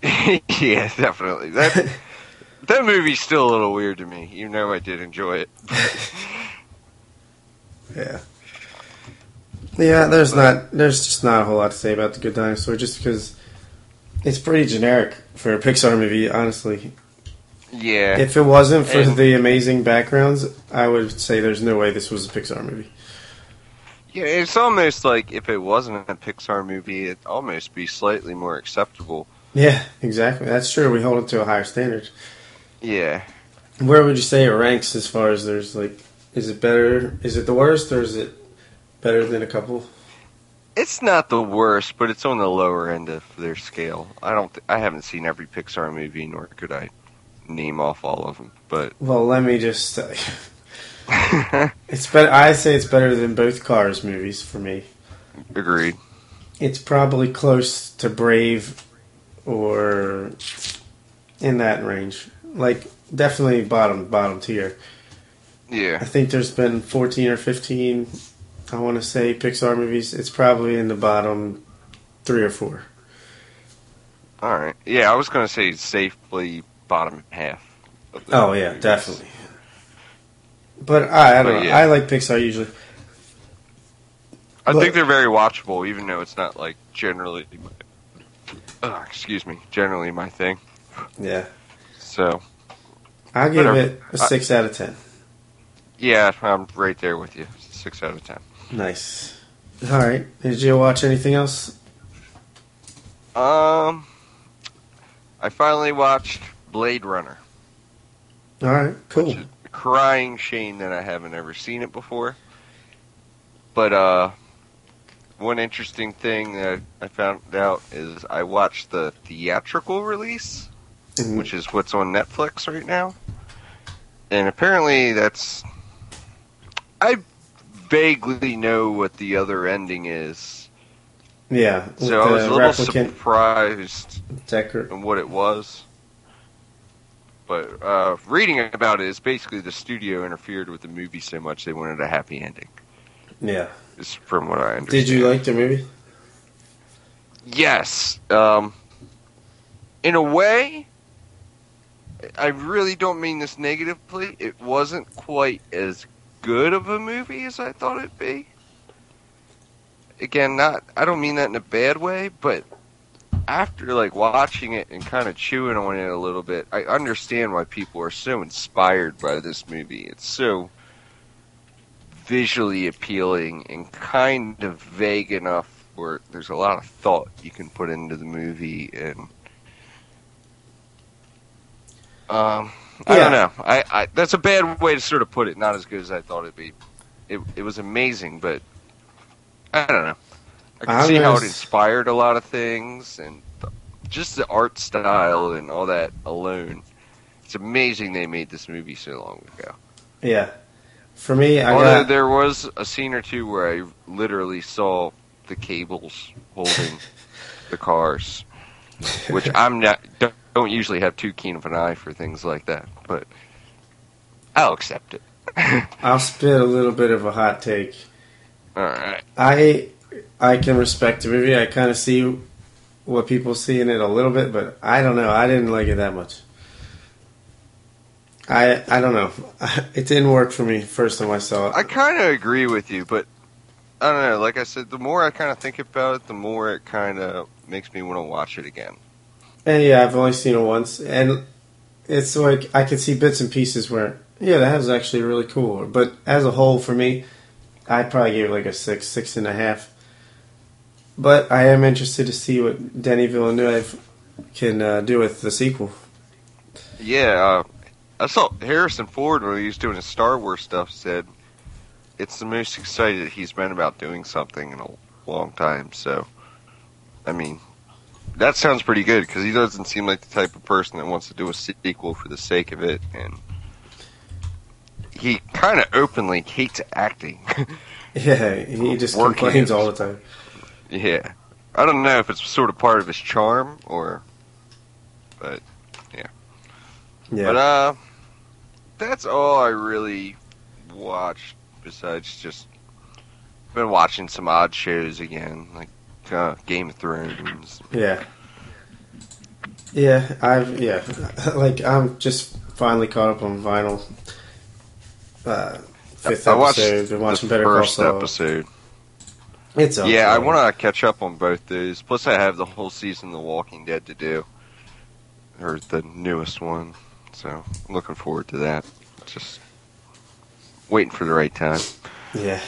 yeah definitely that that movie's still a little weird to me You know, I did enjoy it Yeah. Yeah, there's not there's just not a whole lot to say about the Good Dinosaur just because it's pretty generic for a Pixar movie, honestly. yeah If it wasn't for And- the amazing backgrounds, I would say there's no way this was a Pixar movie. Yeah, it's almost like if it wasn't a Pixar movie, it'd almost be slightly more acceptable. Yeah, exactly. That's true. We hold it to a higher standard. Yeah. Where would you say it ranks as far as there's like is it better is it the worst or is it better than a couple? It's not the worst, but it's on the lower end of their scale. I don't. Th- I haven't seen every Pixar movie, nor could I name off all of them. But Well, let me just. It's better I say it's better than both Cars movies for me. agreed. It's probably close to Brave or in that range. Like definitely bottom bottom tier. Yeah. I think there's been 14 or 15 I want to say Pixar movies. It's probably in the bottom 3 or 4. All right. Yeah, I was gonna say safely bottom half. of the Oh yeah, movies. definitely. But I, I don't But, know. yeah. I like Pixar usually. I But- think they're very watchable, even though it's not like generally. My, uh, excuse me. Generally my thing. Yeah. So I'll give Whatever. it a 6 out of 10. yeah, I'm right there with you. Six out of ten. Nice. All right. Did you watch anything else? Um, I finally watched Blade Runner. All right. Cool. Which is crying shame that I haven't ever seen it before. But uh, one interesting thing that I found out is I watched the theatrical release, And- which is what's on Netflix right now. And apparently that's I vaguely know what the other ending is. yeah. So I was a little surprised Deckard. and what it was. But uh, reading about it is basically the studio interfered with the movie so much they wanted a happy ending. Yeah. Is from what I understand. Did you like the movie? Yes. Um, in a way, I really don't mean this negatively. It wasn't quite as good of a movie as I thought it'd be. Again, not I don't mean that in a bad way, but after like watching it and kind of chewing on it a little bit, I understand why people are so inspired by this movie. It's so visually appealing and kind of vague enough where there's a lot of thought you can put into the movie and um I Yeah. don't know. I, I that's a bad way to sort of put it. Not as good as I thought it'd be. It it was amazing, but I don't know. I can see how it inspired a lot of things and just the art style and all that alone. It's amazing they made this movie so long ago. Yeah. For me, I Although got. there was a scene or two where I literally saw the cables holding the cars, which I'm not don't, don't usually have too keen of an eye for things like that, but I'll accept it. I'll spit a little bit of a hot take. All right. I I can respect the movie. I kind of see what people see in it a little bit, but I don't know. I didn't like it that much. I I don't know. It didn't work for me first time I saw it. I kind of agree with you, but I don't know. Like I said, the more I kind of think about it, the more it kind of makes me want to watch it again. And yeah, I've only seen it once, and it's like I could see bits and pieces where yeah, that was actually really cool. But as a whole, for me, I'd probably give it like a six, six and a half. But I am interested to see what Denis Villeneuve can uh, do with the sequel. Yeah, uh, I saw Harrison Ford when he was doing his Star Wars stuff said it's the most excited he's been about doing something in a long time. So, I mean, that sounds pretty good because he doesn't seem like the type of person that wants to do a sequel for the sake of it, and he kind of openly hates acting. yeah, he just complains all the time. Yeah, I don't know if it's sort of part of his charm or, but yeah, yeah. But uh, that's all I really watched. Besides just been watching some odd shows again, like uh, Game of Thrones. Yeah. Yeah, I've yeah, like I'm just finally caught up on vinyl. Uh, fifth I episode. Been watching Better first Call Saul. episode. It's okay. yeah. I want to catch up on both those. Plus, I have the whole season of The Walking Dead to do, or the newest one. So I'm looking forward to that. Just waiting for the right time. Yeah.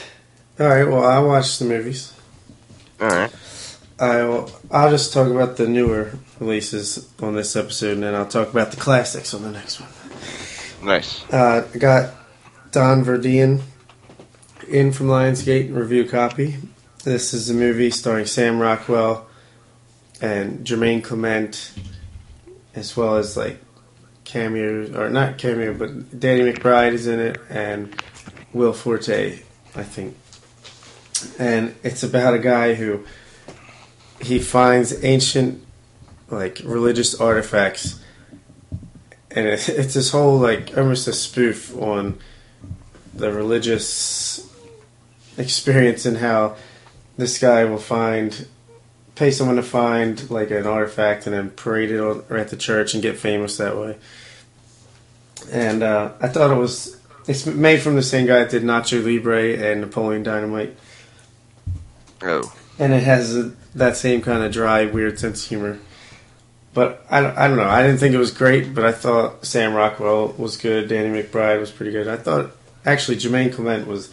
All right. Well, I watched the movies. All right. I'll I'll just talk about the newer releases on this episode, and then I'll talk about the classics on the next one. Nice. Uh, I got Don Verdean in from Lionsgate review copy. This is a movie starring Sam Rockwell and Jermaine Clement, as well as like cameos or not cameo, but Danny McBride is in it and Will Forte, I think. And it's about a guy who he finds ancient like religious artifacts and it, it's this whole like almost a spoof on the religious experience and how this guy will find pay someone to find like an artifact and then parade it at the church and get famous that way and uh, I thought it was it's made from the same guy that did Nacho Libre and Napoleon Dynamite. Oh. And it has a, that same kind of dry, weird sense of humor. But I, I don't know. I didn't think it was great, but I thought Sam Rockwell was good. Danny McBride was pretty good. I thought actually Jermaine Clement was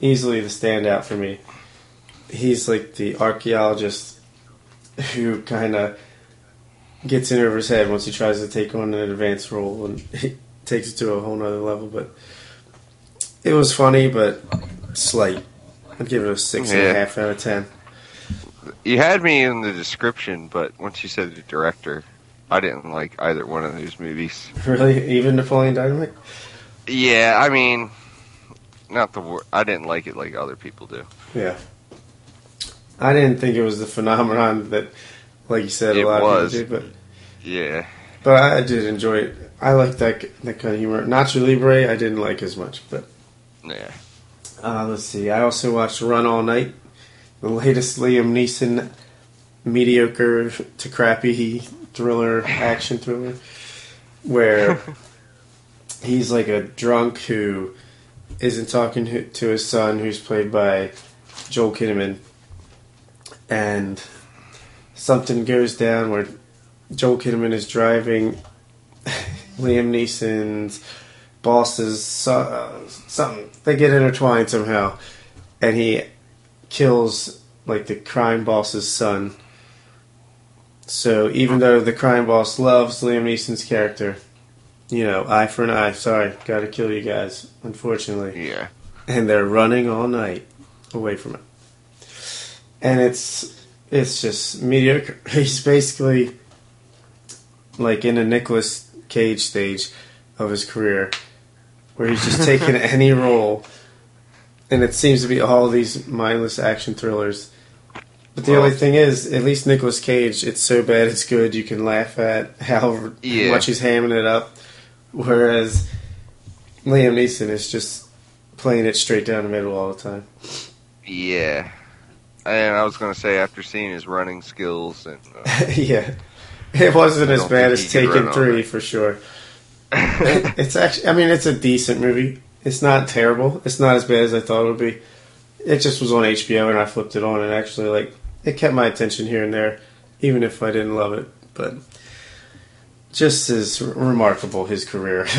easily the standout for me. He's like the archaeologist who kind of gets in over his head once he tries to take on an advanced role, and he takes it to a whole nother level. But it was funny, but slight. I'd give it a six yeah. and a half out of ten. You had me in the description, but once you said the director, I didn't like either one of those movies. Really, even Napoleon Dynamite? Yeah, I mean, not the wor- I didn't like it like other people do. Yeah, I didn't think it was the phenomenon that, like you said, a it lot was. of people did. But yeah, but I did enjoy it. I like that that kind of humor. Nacho Libre, I didn't like as much, but yeah. Uh, let's see. I also watched Run All Night, the latest Liam Neeson mediocre to crappy thriller, action thriller, where he's like a drunk who isn't talking to his son, who's played by Joel Kinnaman, and something goes down where Joel Kinnaman is driving Liam Neeson's bosses uh, something they get intertwined somehow, and he kills like the crime boss's son. So even though the crime boss loves Liam Neeson's character, you know, eye for an eye. Sorry, got to kill you guys. Unfortunately, yeah. And they're running all night away from it, and it's it's just mediocre. He's basically like in a Nicolas Cage stage of his career where he's just taking any role, and it seems to be all these mindless action thrillers. But the well, only thing is, at least Nicolas Cage, it's so bad it's good. You can laugh at how yeah. much he's hamming it up, whereas Liam Neeson is just playing it straight down the middle all the time. Yeah, and I was going to say after seeing his running skills and uh, yeah, it wasn't as bad as Taken Three for sure. it's actually, I mean, it's a decent movie. It's not terrible. It's not as bad as I thought it would be. It just was on HBO and I flipped it on and actually, like, it kept my attention here and there. even if I didn't love it. But just as remarkable his career.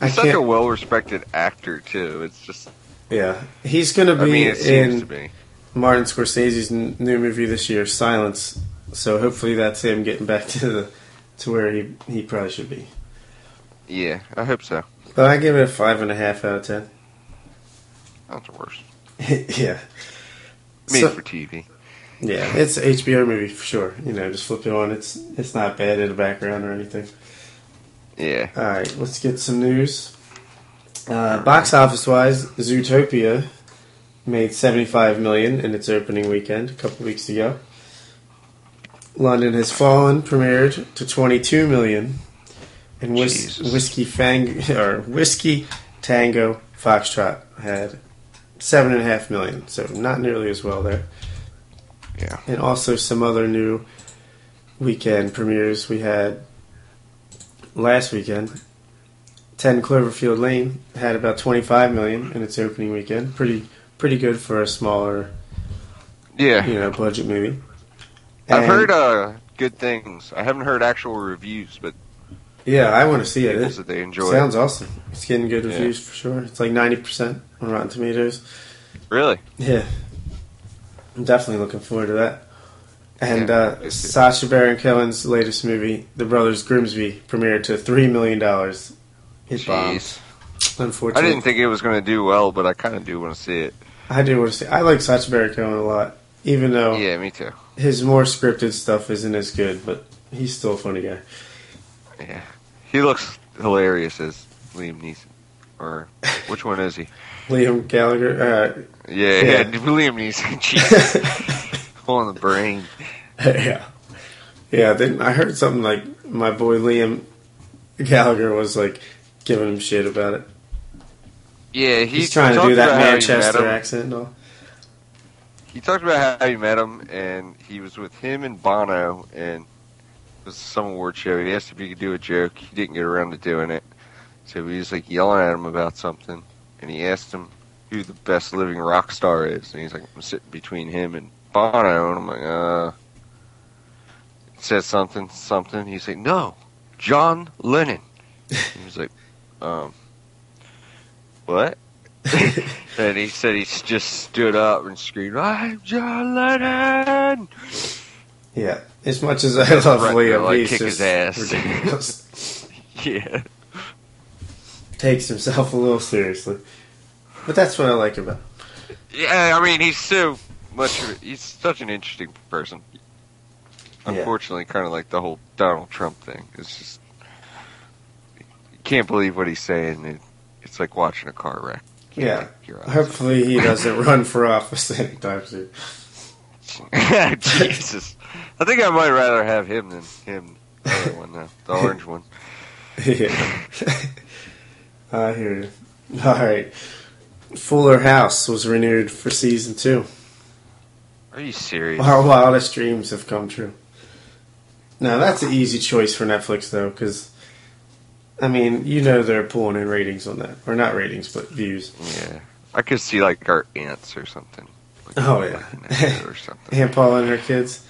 He's such a well-respected actor too. It's just yeah, he's going to be I mean, in to be. Martin Scorsese's n- new movie this year, Silence. So hopefully that's him getting back to the to where he he probably should be. Yeah, I hope so. But I give it a five and a half out of ten. That's worse. yeah, Made So- for TV. yeah, it's a HBO movie for sure. You know, just flip it on. It's it's not bad in the background or anything. Yeah. All right, let's get some news. Uh, box office wise, Zootopia made 75 million in its opening weekend a couple weeks ago. London Has Fallen premiered to 22 million, and Whis- Whiskey Fang or Whiskey Tango Foxtrot had seven and a half million, so not nearly as well there. Yeah. And also some other new weekend premieres we had last weekend. 10 Cloverfield Lane had about 25 million in its opening weekend. Pretty pretty good for a smaller, Yeah. you know, budget movie. I've heard uh, good things. I haven't heard actual reviews, but Yeah, I want to see it. said they enjoy sounds awesome. It's getting good Yeah. reviews for sure. It's like 90% on Rotten Tomatoes. Really? Yeah. I'm definitely looking forward to that. And Yeah, uh. Sacha Baron Cohen's latest movie, The Brothers Grimsby, premiered to $3 million. It bombed, Jeez. I didn't think it was going to do well, but I kind of do want to see it. I do want to see. I like Sacha Baron Cohen a lot, even though Yeah, me too. his more scripted stuff isn't as good, but he's still a funny guy. Yeah. He looks hilarious as Liam Neeson. Or, which one is he? Liam Gallagher. Yeah, Yeah. yeah. Liam Neeson. Jesus. On the brain. Uh, yeah, yeah. Then I heard something like my boy Liam Gallagher was like giving him shit about it. Yeah, he He's trying to do that about how he met Manchester accent and all. He talked about how he met him, and he was with him and Bono, and it was some award show. He asked if he could do a joke. He didn't get around to doing it, so he was like yelling at him about something, and he asked him who the best living rock star is, and he's like, I'm sitting between him and Bono, and I'm like, uh. Said something, something. He's like, no, John Lennon. he was like, um, what? and he said he just stood up and screamed, I'm John Lennon! Yeah, as much as I love Right, Liam, like, he's kick his ass. ridiculous. Yeah. Takes himself a little seriously, but that's what I like about. him. Yeah, I mean, he's so much, he's such an interesting person. Yeah. Unfortunately, kind of like the whole Donald Trump thing. It's just, can't believe what he's saying. It, it's like watching a car wreck. Can't Yeah. take your eyes Hopefully, he doesn't run for office anytime soon. Jesus. I think I might rather have him than him. The other one, though. The orange one. yeah, I hear you. All right, Fuller House was renewed for season two. Are you serious? Our wildest dreams have come true. Now that's an easy choice for Netflix, though, because I mean, you know they're pulling in ratings on that, or not ratings, but views. Yeah. I could see like our aunts or something. Like, Oh, yeah. looking or something. Aunt Paula and her kids,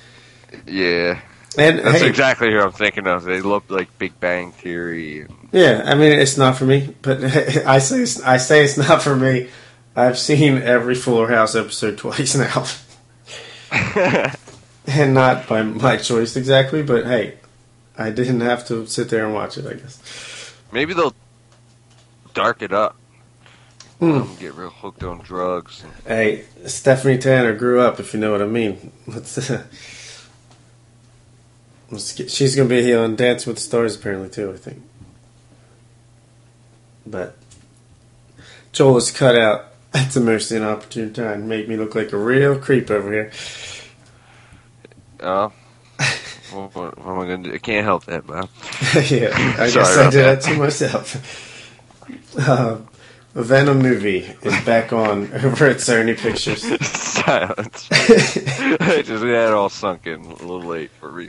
Yeah. and That's hey, exactly who I'm thinking of. They look like Big Bang Theory. And, yeah, I mean it's not for me, but I say it's, I say it's not for me. I've seen every Fuller House episode twice now. and not by my choice exactly, but hey, I didn't have to sit there and watch it. I guess. Maybe they'll dark it up. Um, get real hooked on drugs. Hey, Stephanie Tanner grew up, if you know what I mean. Let's, let's get, she's going to be here on Dance with the Stars apparently too. I think, but Joel is cut out at the most inopportune time. Made me look like a real creep over here. uh, what, what, am I going to do? I can't help that, man. yeah, I guess I did that to myself. Uh, Venom movie is back on over at Sony Pictures. Silence. I just had all sunk in a little late for me.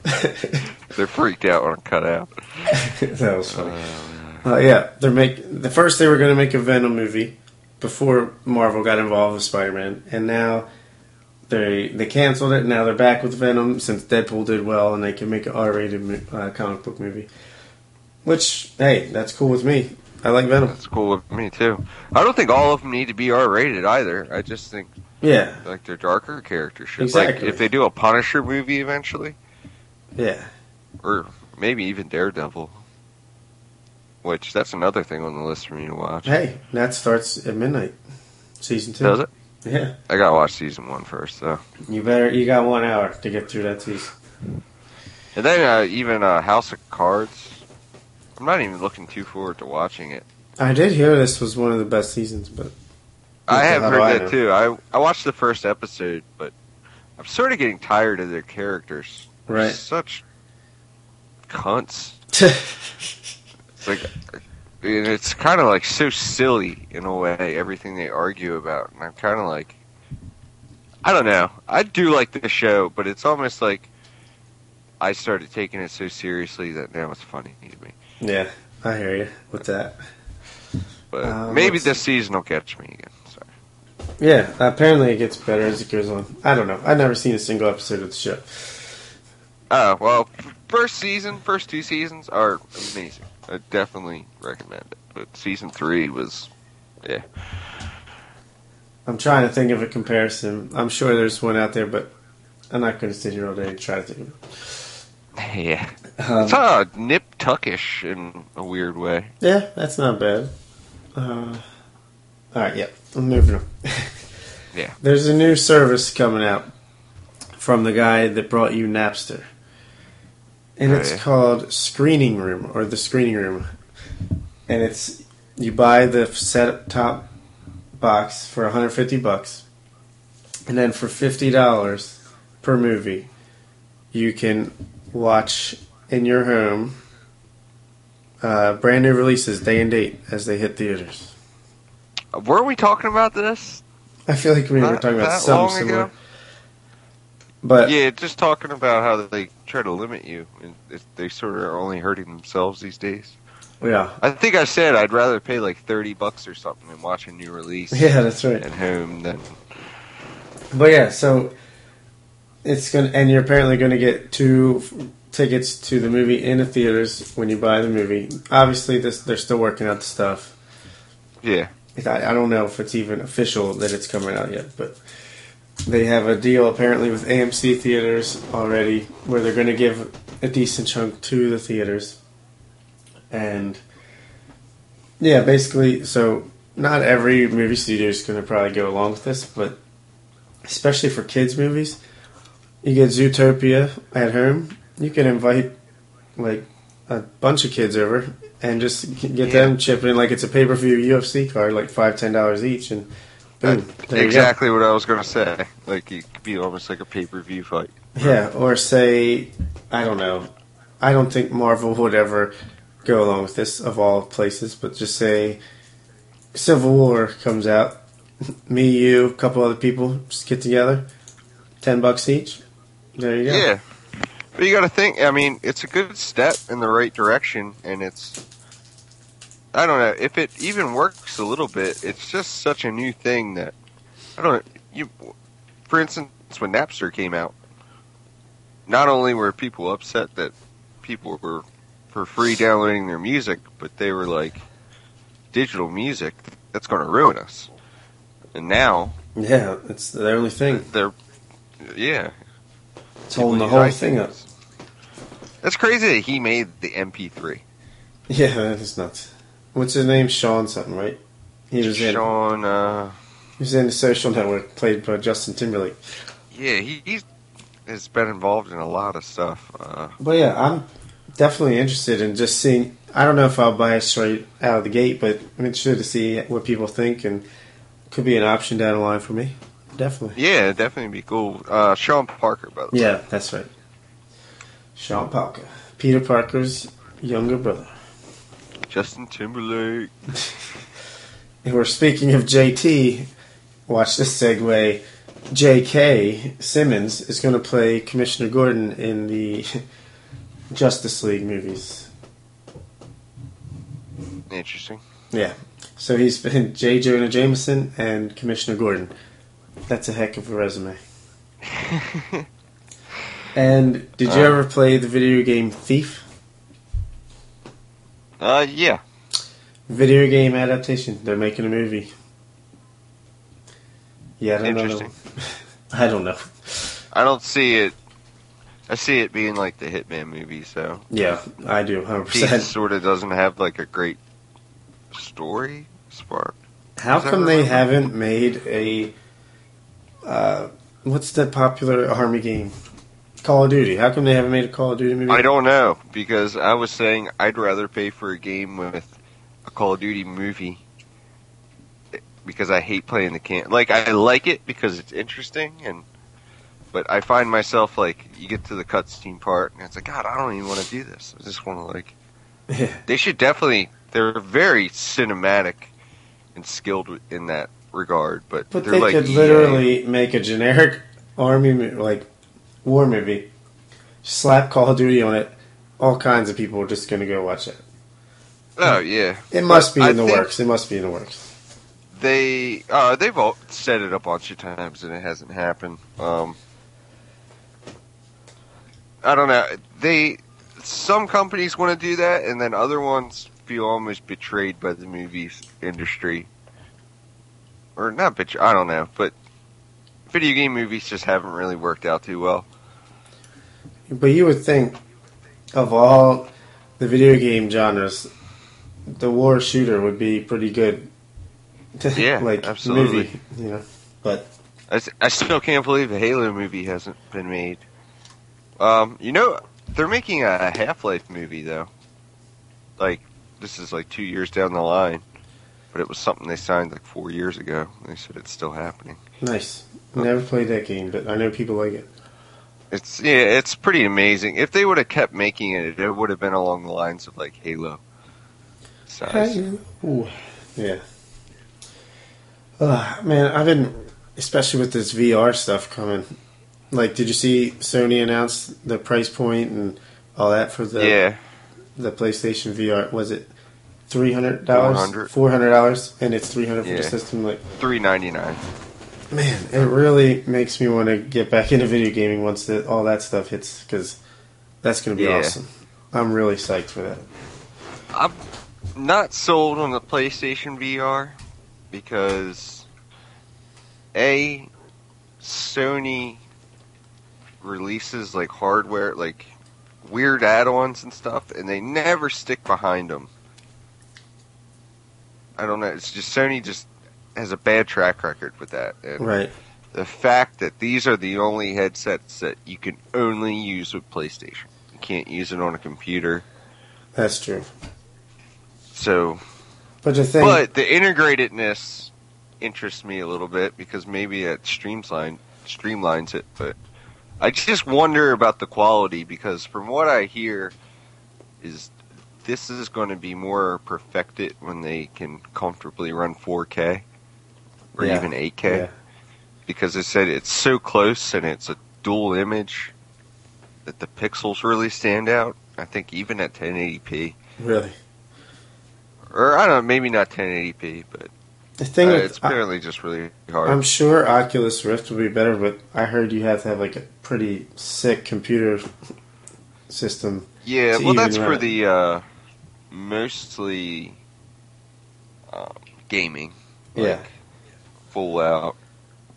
They're freaked out when I cut out. that was funny. Uh, Uh, yeah, they're make the first they were going to make a Venom movie before Marvel got involved with Spider-Man, and now they they canceled it. And now they're back with Venom since Deadpool did well, and they can make an R-rated uh, comic book movie. Which, hey, that's cool with me. I like Venom. That's cool with me too. I don't think all of them need to be R rated either. I just think Yeah, like they're darker characters. should. Exactly. Like if they do a Punisher movie eventually, yeah. or maybe even Daredevil, which that's another thing on the list for me to watch. Hey, that starts at midnight. Season two. Does it? Yeah. I gotta watch season one first though. You better. You got one hour to get through that season. And then uh, even uh, House of Cards. I'm not even looking too forward to watching it. I did hear this was one of the best seasons, but I have heard I that know? too. I I watched the first episode, but I'm sort of getting tired of their characters. They're Right. Such cunts. It's like, and it's kind of like so silly in a way. Everything they argue about, and I'm kind of like, I don't know. I do like the show, but it's almost like I started taking it so seriously that now it's funny to me. yeah, I hear you with that. But Uh, maybe this season will catch me again. Sorry. Yeah, apparently it gets better as it goes on. I don't know. I've never seen a single episode of the show. Oh well, first season, first two seasons are amazing. I definitely recommend it. But season three was, yeah, I'm trying to think of a comparison. I'm sure there's one out there, but I'm not going to sit here all day and try to think of it. yeah. it. It's Um, uh, nip tuckish in a weird way. yeah, that's not bad. Uh, all right, yeah, I'm moving on. Yeah. There's a new service coming out from the guy that brought you Napster. And it's called Screening Room or the Screening Room. And it's you buy the set top box for 150 bucks. And then for $50 per movie, you can watch in your home uh, brand new releases day and date as they hit theaters. Weren't we talking about this? I feel like we were talking about something similar. ago? But yeah, just talking about how they try to limit you, and they sort of are only hurting themselves these days. yeah, I think I said I'd rather pay like thirty bucks or something and watch a new release yeah, that's right. at home than But yeah, so it's gonna, and you're apparently going to get two f- tickets to the movie in the theaters when you buy the movie. Obviously, this they're still working out the stuff. yeah. I, I don't know if it's even official that it's coming out yet, but they have a deal apparently with AMC theaters already where they're going to give a decent chunk to the theaters. And yeah, basically, so not every movie studio is going to probably go along with this, but especially for kids' movies, you get Zootopia at home. You can invite like a bunch of kids over and just get Yeah. them chipping in like it's a pay per view UFC card, like five ten dollars each, and exactly what I was gonna say. Like it could be almost like a pay per view fight. Yeah, or say I don't know. I don't think Marvel would ever go along with this of all places, but just say Civil War comes out. Me, you, a couple other people just get together, ten bucks each. There you go. Yeah. But you got to think. I mean, it's a good step in the right direction, and it's. I don't know if it even works a little bit. It's just such a new thing that I don't. You, for instance, when Napster came out, not only were people upset that people were for free downloading their music, but they were like, digital music that's going to ruin us. And now Yeah, it's the only thing. they're, yeah, It's holding the whole thing up. That's crazy that he made the MP3. Yeah, that is nuts. What's his name? Sean something, right? He was in. Sean, uh, He was in the Social Network, played by Justin Timberlake. yeah, he he's, has been involved in a lot of stuff. Uh, But yeah, I'm definitely interested in just seeing. I don't know if I'll buy it straight out of the gate, but I'm interested to see what people think, and could be an option down the line for me. Definitely. yeah, definitely be cool. Uh, Sean Parker, by the way. Yeah, that's right. Sean Parker, Peter Parker's younger brother. Justin Timberlake. And we're speaking of JT. Watch this segue. J.K. Simmons is going to play Commissioner Gordon in the Justice League movies. Interesting. Yeah. So he's been J. Jonah Jameson and Commissioner Gordon. That's a heck of a resume. And did you Uh. ever play the video game Thief? Uh, yeah. Video game adaptation. They're making a movie. Yeah, I don't know. Interesting. I don't know. I don't see it. I see it being like the Hitman movie, so Yeah, I do, hundred percent. sort of doesn't have like a great story spark. How come they haven't made a uh, what's that popular army game? Call of Duty. How come they haven't made a Call of Duty movie? I don't know because I was saying I'd rather pay for a game with a Call of Duty movie because I hate playing the can. Like I like it because it's interesting and. But I find myself like you get to the cutscene part and it's like God I don't even want to do this. I just want to like Yeah. they should definitely they're very cinematic and skilled in that regard but, But they like could literally make a generic army like war movie, slap Call of Duty on it. All kinds of people are just going to go watch it. oh yeah It must be I in the works. It must be in the works. they uh they've all set it up a bunch of times and it hasn't happened um I don't know they some companies want to do that and then other ones feel almost betrayed by the movies industry or not betrayed I don't know but video game movies just haven't really worked out too well But you would think, of all the video game genres, the war shooter would be pretty good. Yeah, like absolutely. movie, you know. But I still can't believe a Halo movie hasn't been made. Um, you know, they're making a Half Life movie though. Like, this is like two years down the line, but it was something they signed like four years ago. They said it's still happening. nice. Never played that game, but I know people like it. It's yeah, it's pretty amazing. If they would have kept making it, it would have been along the lines of like Halo. Size. Ooh, yeah. Uh, man, I've been, especially with this VR stuff coming. Like, did you see Sony announce the price point and all that for the yeah, the PlayStation VR? Was it three hundred dollars? 400. Four hundred dollars, and it's three hundred for the system. Like, three ninety nine. Man, it really makes me want to get back into video gaming once the, all that stuff hits because that's going to be Yeah. awesome. I'm really psyched for that. I'm not sold on the PlayStation VR because a Sony releases like hardware, like weird add-ons and stuff, and they never stick behind them. I don't know. It's just Sony just has a bad track record with that. And Right. the fact that these are the only headsets that you can only use with PlayStation. You can't use it on a computer. That's true. So But the thing, But the integratedness interests me a little bit because maybe it streamline streamlines it. But I just wonder about the quality because from what I hear, is this is going to be more perfected when they can comfortably run 4K or Yeah. even 8K yeah. because they said it's so close and it's a dual image that the pixels really stand out. I think even at 1080p. really. Or I don't know, maybe not 1080p, but The thing Uh, with, it's apparently just really hard. I'm sure Oculus Rift will be better, but I heard you have to have like a pretty sick computer system. yeah, well, that's even for the uh, mostly um, gaming. like, Yeah. Full out.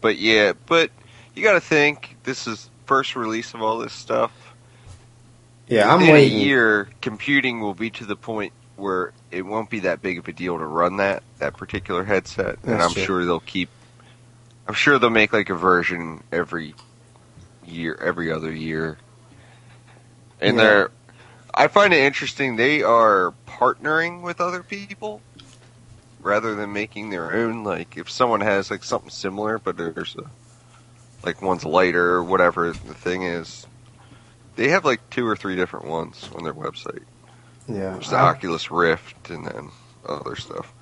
But yeah, but you got to think this is first release of all this stuff. Yeah, I'm In waiting. a year, computing will be to the point where it won't be that big of a deal to run that that particular headset, and I'm true. sure they'll keep. I'm sure they'll make like a version every year, every other year. And Yeah. they're, I find it interesting. They are partnering with other people rather than making their own. Like if someone has like something similar, but there's a, like one's lighter or whatever the thing is. They have like two or three different ones on their website. Yeah, There's the I'll, Oculus Rift and then other stuff.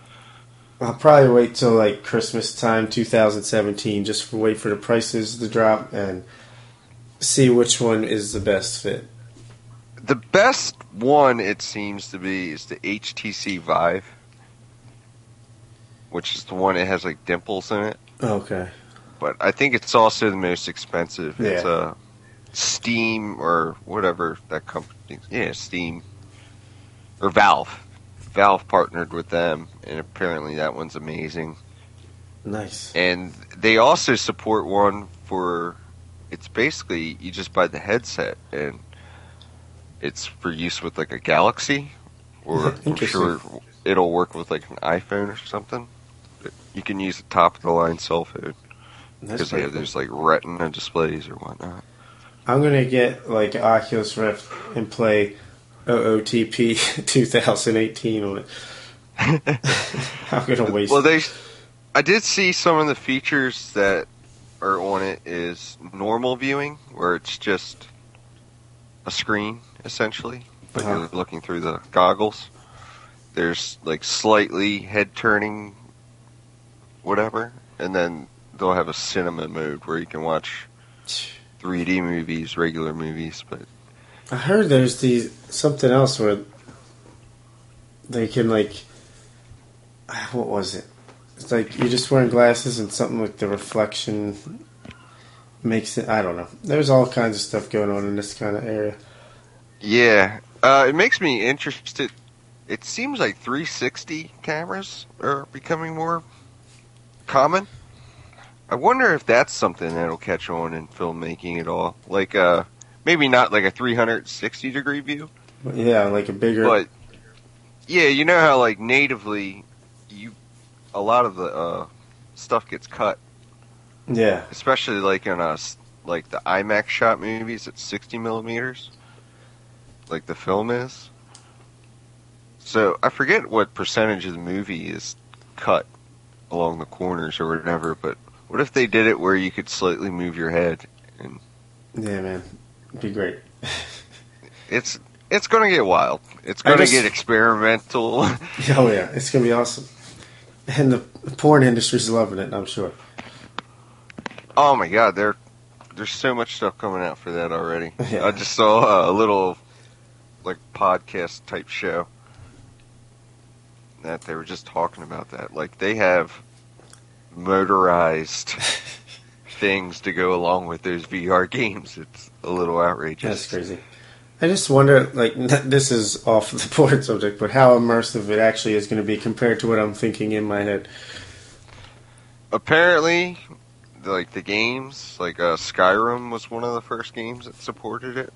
I'll probably wait till like Christmas time, 2017, just for wait for the prices to drop and see which one is the best fit. The best one it seems to be is the HTC Vive, which is the one that has like dimples in it. Oh, okay. but I think it's also the most expensive. It's Yeah. a Steam or whatever that company. Yeah, Steam or Valve. Valve partnered with them, and apparently that one's amazing. Nice. And they also support one for. It's basically you just buy the headset, and it's for use with like a Galaxy, or I'm sure it'll work with like an iPhone or something. You can use a top of the line cell phone because they have those like Retina displays or whatnot. I'm gonna get like Oculus Rift and play OOTP 2018 on it. I'm gonna waste. Well, they, I did see some of the features that are on it is normal viewing, where it's just a screen essentially, but Uh-huh. you're looking through the goggles. There's like slightly head turning, whatever, and then they'll have a cinema mode where you can watch 3D movies, regular movies, but I heard there's these something else where they can like what was it? It's like you're just wearing glasses and something like the reflection makes it. I don't know. There's all kinds of stuff going on in this kind of area. Yeah, uh, it makes me interested. It seems like 360 cameras are becoming more common. I wonder if that's something that'll catch on in filmmaking at all. Like, uh, maybe not like a 360 degree view, yeah, like a bigger. but yeah, you know how like natively, you a lot of the uh, stuff gets cut, yeah, especially like in us like the IMAX shot movies at 60 millimeters, like the film is. So I forget what percentage of the movie is cut along the corners or whatever, but what if they did it where you could slightly move your head? And yeah, man, It'd be great. it's it's going to get wild. It's going to just- get experimental. oh yeah, it's gonna be awesome. And the porn industry's loving it, I'm sure. oh my god, there there's so much stuff coming out for that already. Yeah. I just saw a little like podcast type show that they were just talking about that. Like they have motorized things to go along with those VR games. It's a little outrageous. That's crazy. I just wonder, like, this is off the board subject, but how immersive it actually is going to be compared to what I'm thinking in my head. Apparently, like the games, like uh, Skyrim was one of the first games that supported it.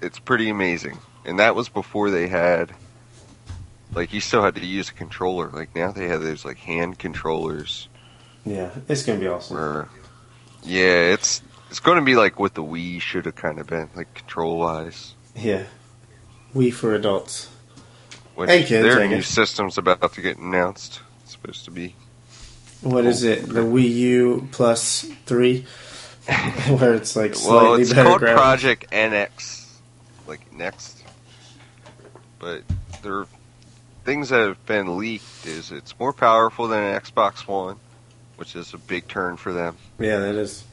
It's pretty amazing, and that was before they had. Like you still had to use a controller. Like now they have those like hand controllers. Yeah, it's going to be awesome. Where, yeah, it's it's going to be like what the Wii should have kind of been, like control wise. Yeah. Wii for adults. Which And kids, their new system's about to get announced. It's supposed to be. What is it? The Wii U plus three? Where it's like slightly Well, it's better called graphics. Project NX, like next. But there, things that have been leaked is it's more powerful than an Xbox One, which is a big turn for them. Yeah, that is.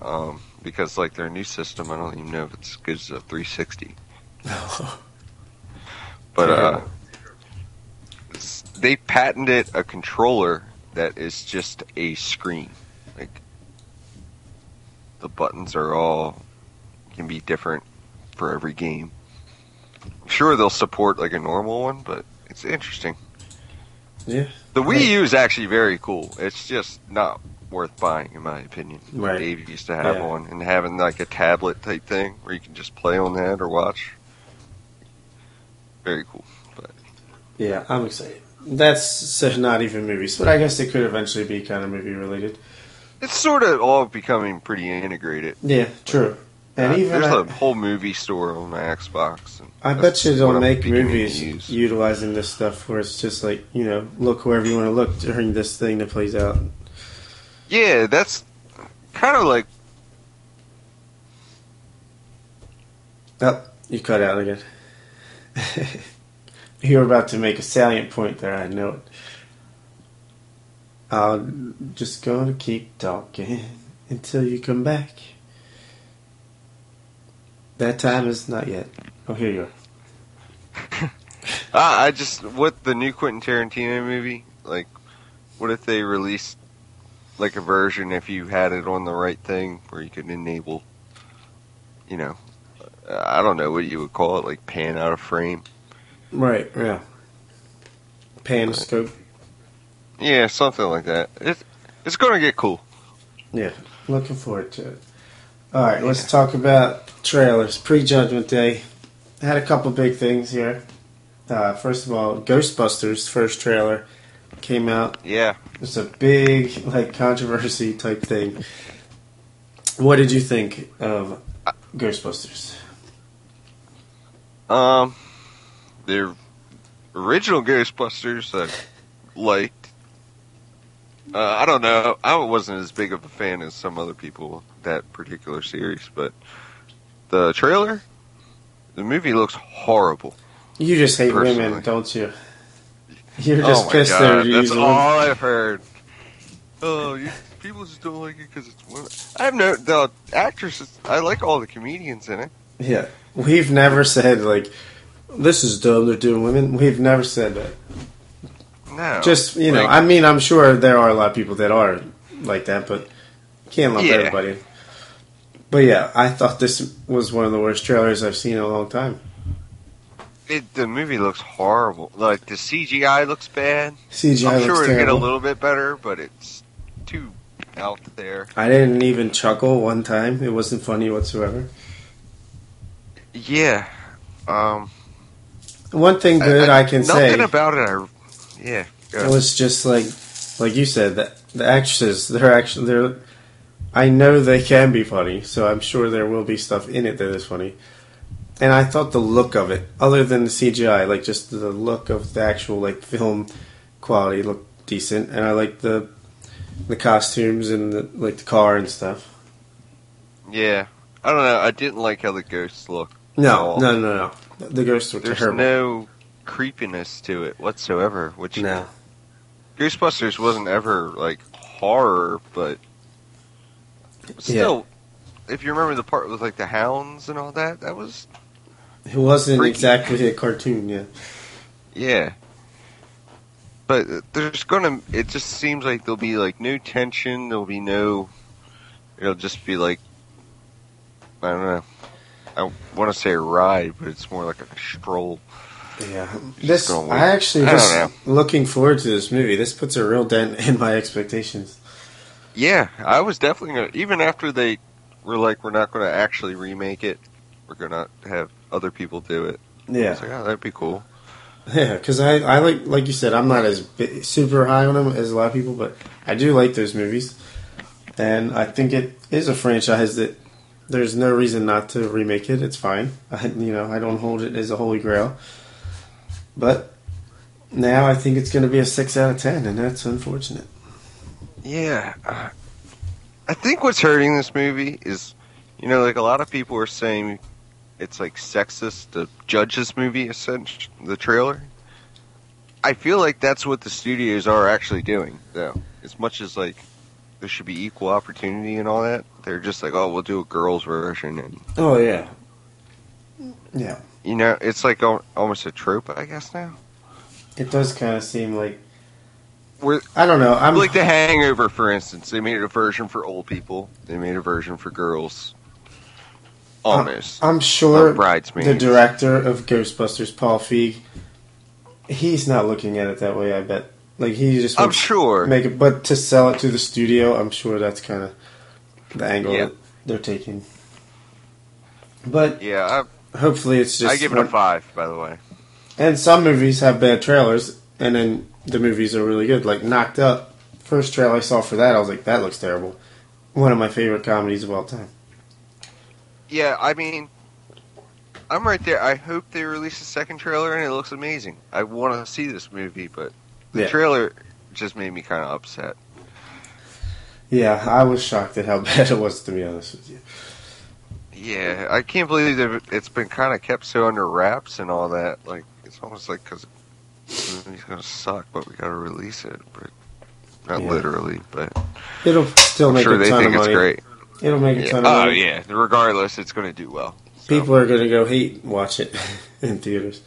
Um, because like their new system, I don't even know if it's as good as a 360. But uh, they patented a controller that is just a screen. Like the buttons are all can be different for every game. I'm sure they'll support like a normal one, but it's interesting. Yeah. The Wii. U is actually very cool. It's just not worth buying, in my opinion. Right. Dave used to have Yeah. one, and having like a tablet type thing where you can just play on that or watch. Very cool. But Yeah, I'm excited. That's not even movies, but I guess it could eventually be kind of movie related. it's sort of all becoming pretty integrated. Yeah, true. And Uh, even there's I, a whole movie store on my Xbox. I bet you they'll make movies utilizing this stuff where it's just like, you know, look wherever you want to look during this thing that plays out. Yeah, that's kind of like Oh, you cut out again. you were about to make a salient point there, I know it. I'm just gonna keep talking until you come back. That time is not yet. Oh, here you are. Ah, I just what the new Quentin Tarantino movie like. What if they released like a version if you had it on the right thing where you could enable, you know, I don't know what you would call it, like pan out of frame. Right. Yeah. Panoscope. Yeah, something like that. It's it's gonna get cool. Yeah. Looking forward to it. All right. Let's talk about trailers. Pre-Judgment Day had a couple big things here. Uh, first of all, Ghostbusters first trailer came out. Yeah. It's a big like controversy type thing. What did you think of Ghostbusters? Um, the original Ghostbusters I liked. Uh, I don't know. I wasn't as big of a fan as some other people that particular series, but the trailer, the movie looks horrible. You just hate women, don't you? You're just oh pissed god, they're that's all I've heard. Oh, you, people just don't like it because it's women. I have no the actresses. I like all the comedians in it. Yeah, we've never said like this is dumb. They're doing women. We've never said that. No, Just you know, like, I mean, I'm sure there are a lot of people that are like that, but can't lump Yeah. everybody. But yeah, I thought this was one of the worst trailers I've seen in a long time. it, the movie looks horrible. Like the CGI looks bad. CGI I'm looks sure it'll get a little bit better, but it's too out there. I didn't even chuckle one time. It wasn't funny whatsoever. Yeah. Um. One thing good I, can say nothing about it. I yeah. go. It was just like, like you said, that the actresses, they're actually, they're, I know they can be funny, so I'm sure there will be stuff in it that is funny. And I thought the look of it, other than the CGI, like just the look of the actual like film quality looked decent, and I liked the the costumes and the, like the car and stuff. yeah. I don't know. I didn't like how the ghosts look. No, no, no, no. The ghosts were There's terrible. no creepiness to it whatsoever. Which no. Ghostbusters wasn't ever like horror, but still, if you remember the part with like the hounds and all that, that was It wasn't Freaky. exactly a cartoon, yeah. yeah. But there's gonna. It just seems like there'll be like no tension. There'll be no. It'll just be like. I don't know. I want to say a ride, but it's more like a stroll. Yeah, this. I actually I just looking forward to this movie. This puts a real dent in my expectations. Yeah, I was definitely gonna. Even after they were like, we're not gonna actually remake it. We're gonna have other people do it. I Yeah, was like, oh, that'd be cool. yeah, because I, I like like you said, I'm not as bi- super high on them as a lot of people, but I do like those movies, and I think it is a franchise that there's no reason not to remake it. It's fine. I, you know, I don't hold it as a holy grail, but now I think it's going to be a six out of ten, and that's unfortunate. Yeah, uh, I think what's hurting this movie is, you know, like a lot of people are saying it's like sexist to judge this movie, essentially, the trailer. I feel like that's what the studios are actually doing, though. As much as like there should be equal opportunity and all that, they're just like, oh, we'll do a girls' version, and Oh yeah, yeah. You know, it's like al- almost a trope, I guess now. It does kind of seem like We're I don't know. I'm like The Hangover, for instance. They made a version for old people. They made a version for girls. Almost. I'm sure Not bridesmaids. the director of Ghostbusters, Paul Feig, he's not looking at it that way. I bet. Like he just I'm sure. make it, but to sell it to the studio, I'm sure that's kind of the angle Yeah. that they're taking. But Yeah, hopefully, it's just. I give it a five. By the way. And some movies have bad trailers, and then the movies are really good. Like Knocked Up, first trailer I saw for that, I was like, that looks terrible. One of my favorite comedies of all time. Yeah, I mean, I'm right there. I hope they release a second trailer and it looks amazing. I want to see this movie, but the Yeah. trailer just made me kind of upset. Yeah, I was shocked at how bad it was, to be honest with you. Yeah, I can't believe that it's been kind of kept so under wraps and all that. Like, it's almost like because movie's gonna suck, but we gotta release it. But not Yeah. literally, but It'll still I'm make sure a they ton think of it's money. great. It'll make a Yeah. ton of money. Oh money. yeah, regardless, it's gonna do well. So, People are going to go hate watch it in theaters.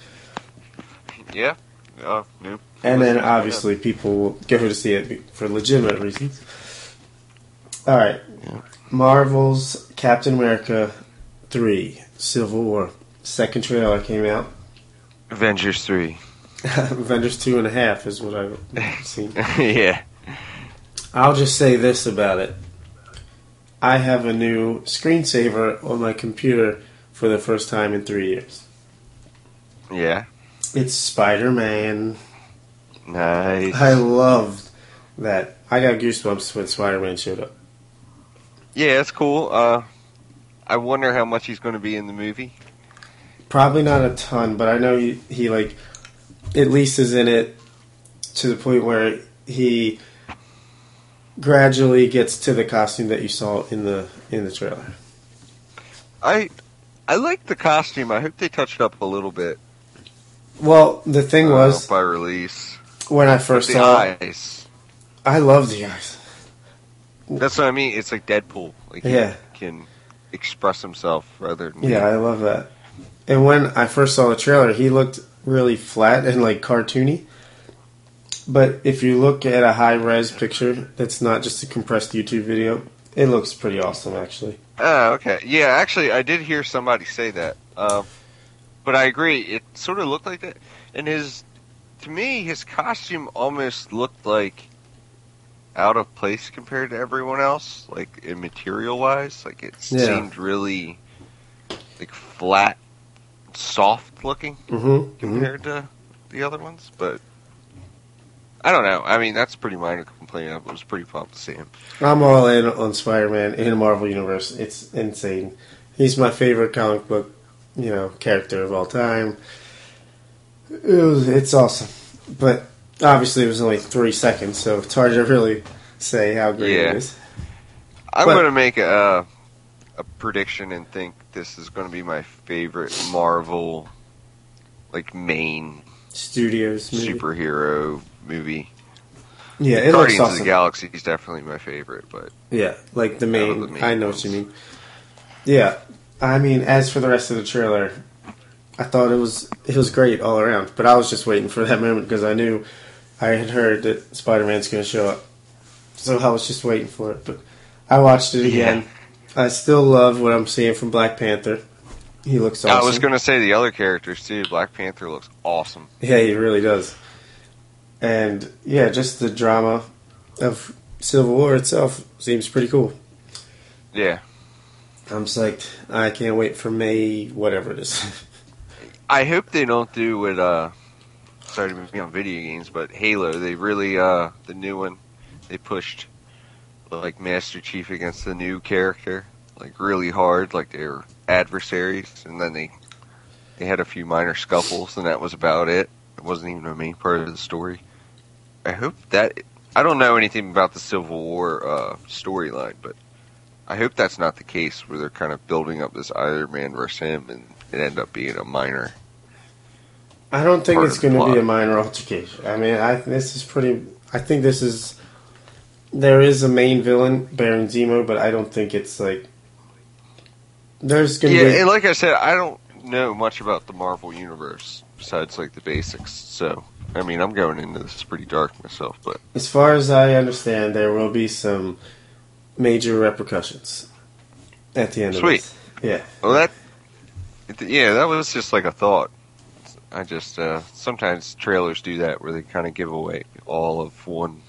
yeah. Oh, no. And then obviously people will go to see it for legitimate reasons. All right. Marvel's Captain America 3 Civil War. Second trailer came out. Avengers three. Avengers 2 and a half is what I've seen. yeah. I'll just say this about it. I have a new screensaver on my computer for the first time in three years. Yeah. It's Spider Man. Nice. I loved that. I got goosebumps when Spider Man showed up. Yeah, it's cool. Uh, I wonder how much he's going to be in the movie. Probably not a ton, but I know he, he like at least is in it to the point where he gradually gets to the costume that you saw in the in the trailer. I I like the costume. I hope they touched up a little bit. Well, the thing uh, was by release. when I first saw it, eyes. I love the eyes. That's what I mean. It's like Deadpool. Like Yeah. can express himself rather than Yeah, I love that. And when I first saw the trailer, he looked really flat and like cartoony. But if you look at a high res picture that's not just a compressed YouTube video, it looks pretty awesome actually. Oh, okay. Yeah, actually, I did hear somebody say that. Um, but I agree. It sort of looked like that. And his, to me, his costume almost looked like out of place compared to everyone else, like in material wise. Like it Yeah. seemed really like flat, soft looking Mm-hmm. compared to the other ones. But I don't know. I mean, that's pretty minor complaint. I was pretty pumped to see him. I'm all in on Spider-Man in the Marvel universe. It's insane. He's my favorite comic book, you know, character of all time. It was, it's awesome, but obviously it was only three seconds, so it's hard to really say how great Yeah. it is. I'm going to make a a prediction and think this is going to be my favorite Marvel like main Studios, movie. superhero movie. yeah, it Guardians looks of awesome. the Galaxy is definitely my favorite, but Yeah, like the main. the main I know what you mean. Yeah, I mean, as for the rest of the trailer, I thought it was it was great all around. But I was just waiting for that moment because I knew I had heard that Spider Man's going to show up, so I was just waiting for it. But I watched it again. I still love what I'm seeing from Black Panther. He looks awesome. I was going to say the other characters too. Black Panther looks awesome. Yeah, he really does. And yeah, just the drama of Civil War itself seems pretty cool. Yeah. I'm psyched. I can't wait for May, whatever it is. I hope they don't do what uh sorry to be on video games, but Halo, they really uh the new one they pushed like Master Chief against the new character like really hard, like they were adversaries and then they they had a few minor scuffles and that was about it. It wasn't even a main part of the story. I hope that I don't know anything about the Civil War uh storyline, but I hope that's not the case where they're kind of building up this Iron Man versus him and it end up being a minor I don't think it's going to be a minor altercation. I mean, I this is pretty. I think this is. There is a main villain, Baron Zemo, but I don't think it's like. There's going to Yeah, be. and like I said, I don't know much about the Marvel universe besides like the basics. So, I mean, I'm going into this pretty dark myself, but As far as I understand, there will be some major repercussions at the end Sweet. of this. Sweet. Yeah. well, that yeah, that was just like a thought. I just uh, sometimes trailers do that where they kind of give away all of one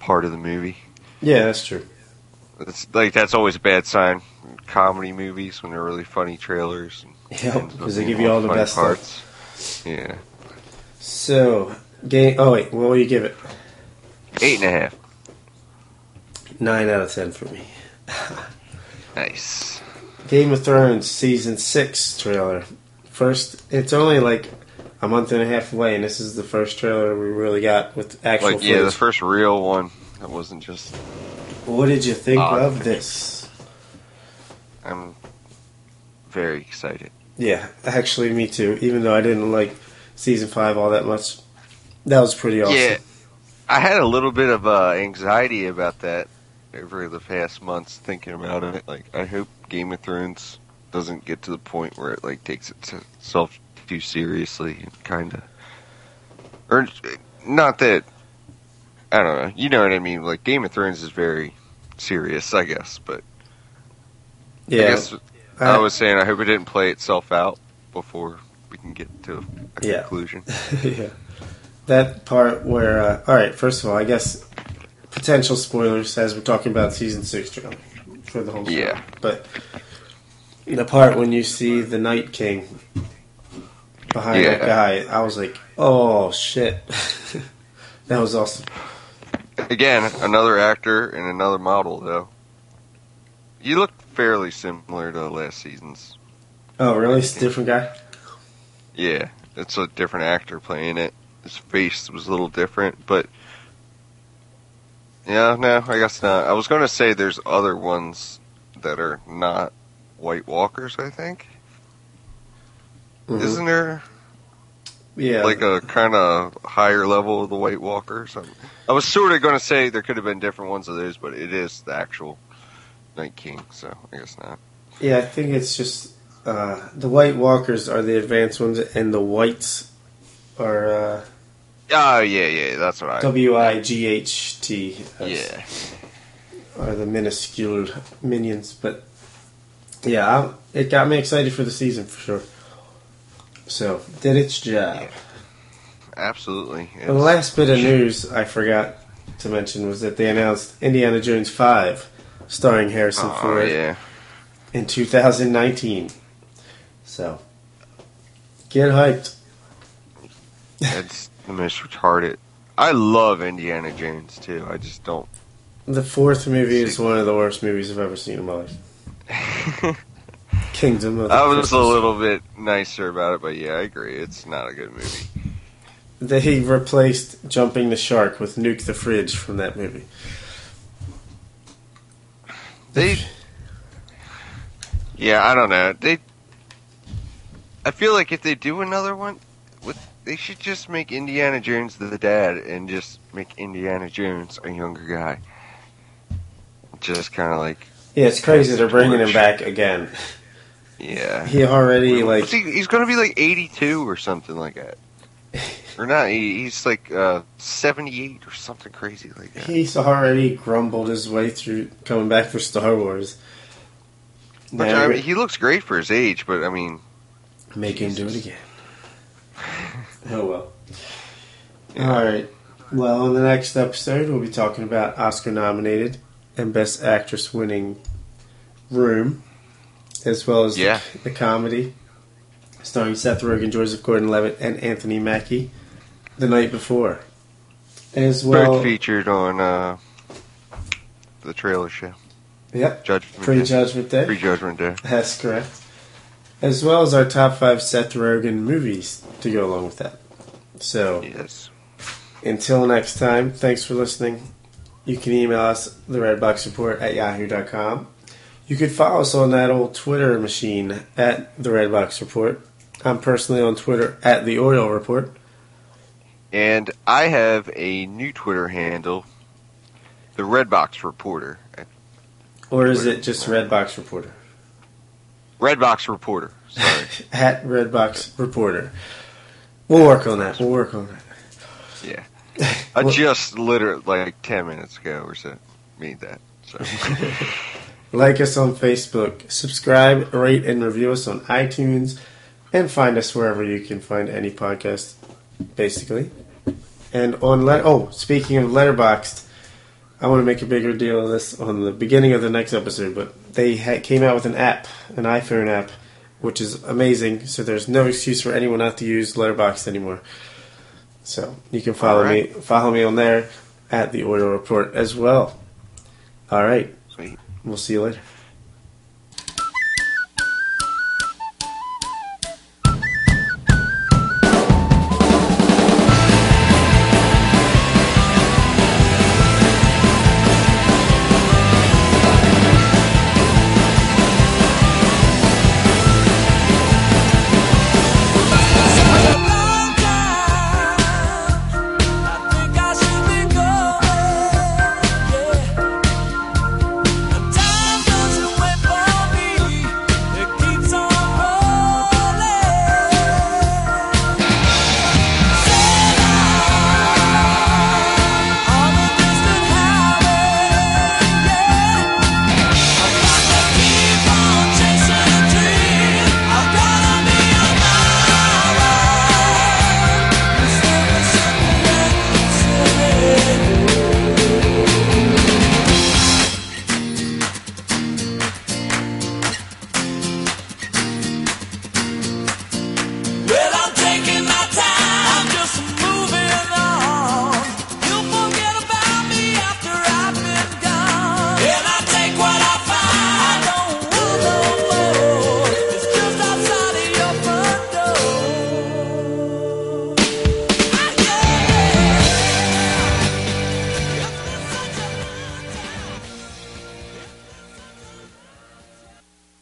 part of the movie. Yeah, that's true. It's like that's always a bad sign. in Comedy movies when they're really funny trailers. and Yeah, because they give you all the best stuff. parts. Yeah, So, game. Oh wait, what will you give it? eight and a half. Nine out of ten for me. Nice. Game of Thrones season six trailer. First, it's only like a month and a half away, and this is the first trailer we really got with actual Like yeah, the first real one. That wasn't just. what did you think Odd of this? I'm very excited. Yeah, actually, me too. Even though I didn't like season five all that much, that was pretty awesome. Yeah, I had a little bit of uh, anxiety about that over the past months, thinking about it. Like, I hope Game of Thrones doesn't get to the point where it like takes itself too seriously and kind of, or not that. I don't know. You know what I mean? Like Game of Thrones is very serious, I guess. But Yeah, I guess I was saying I hope it didn't play itself out before we can get to a Yeah. conclusion. yeah. That part where, uh, all right, first of all, I guess potential spoilers as we're talking about season six for the whole show. Yeah. But the part when you see the Night King behind that guy, I was like, oh shit. that was awesome. Again, another actor and another model, though. You look fairly similar to last season's. Oh, really? It's a different guy? Yeah, it's a different actor playing it. His face was a little different, but yeah, no, I guess not. I was going to say there's other ones that are not White Walkers. I think Mhm. isn't there Yeah. like a kind of higher level of the White Walkers? I'm- I was sort of going to say there could have been different ones of those, but it is the actual Night King, so I guess not. Yeah, I think it's just uh, the White Walkers are the advanced ones, and the Whites are uh, Oh yeah, yeah, that's what I. W I G H T. Yeah, Are the minuscule minions, but yeah, I, it got me excited for the season for sure. So did its job. Yeah. absolutely. The last bit of news I forgot to mention was that they announced Indiana Jones Five, starring Harrison Oh Ford yeah. in 2019. So get hyped. That's the most retarded. I love Indiana Jones too. I just don't. The fourth movie is one of the worst movies I've ever seen in my life. Kingdom of the I was a little bit nicer about it, but yeah, I agree. It's not a good movie. They replaced Jumping the Shark with Nuke the Fridge from that movie. They, yeah, I don't know. They, I feel like if they do another one, with they should just make Indiana Jones the dad and just make Indiana Jones a younger guy. Just kind of like, Yeah, it's crazy they're bringing him back again. yeah. He already like he, he's gonna be like 82 or something like that. Or not, he, he's like uh, 78 or something crazy like that. he's already grumbled his way through coming back for Star Wars. Which, I mean, he looks great for his age, but I mean, Make him do it again. oh well. All right. Well, in the next episode, we'll be talking about Oscar nominated and Best Actress winning Room, as well as Yeah. the, the comedy starring Seth Rogen, Joseph Gordon-Levitt, and Anthony Mackie. The night before, as well. Bird featured on uh, the trailer show. Yep. Judgment Pre-Judgment Day. Pre-Judgment Day. That's correct. As well as our top five Seth Rogen movies to go along with that. So. Yes. Until next time, thanks for listening. You can email us, the Redbox Report at yahoo.com. You could follow us on that old Twitter machine at the Redbox Report. I'm personally on Twitter at the Oil Report. And I have a new Twitter handle, the Redbox Reporter. Or is it just Redbox Reporter? Redbox Reporter. Sorry. at Redbox Reporter. We'll work on that. We'll work on that. yeah. I just literally like 10 minutes ago or so made that. So Like us on Facebook, subscribe, rate, and review us on iTunes, and find us wherever you can find any podcast, basically. And on let oh, speaking of Letterboxd, I want to make a bigger deal of this on the beginning of the next episode. But they ha- came out with an app, an iPhone app, which is amazing. So there's no excuse for anyone not to use Letterboxd anymore. So you can follow me, follow me on there at the Oil Report as well. All right, sweet. we'll see you later.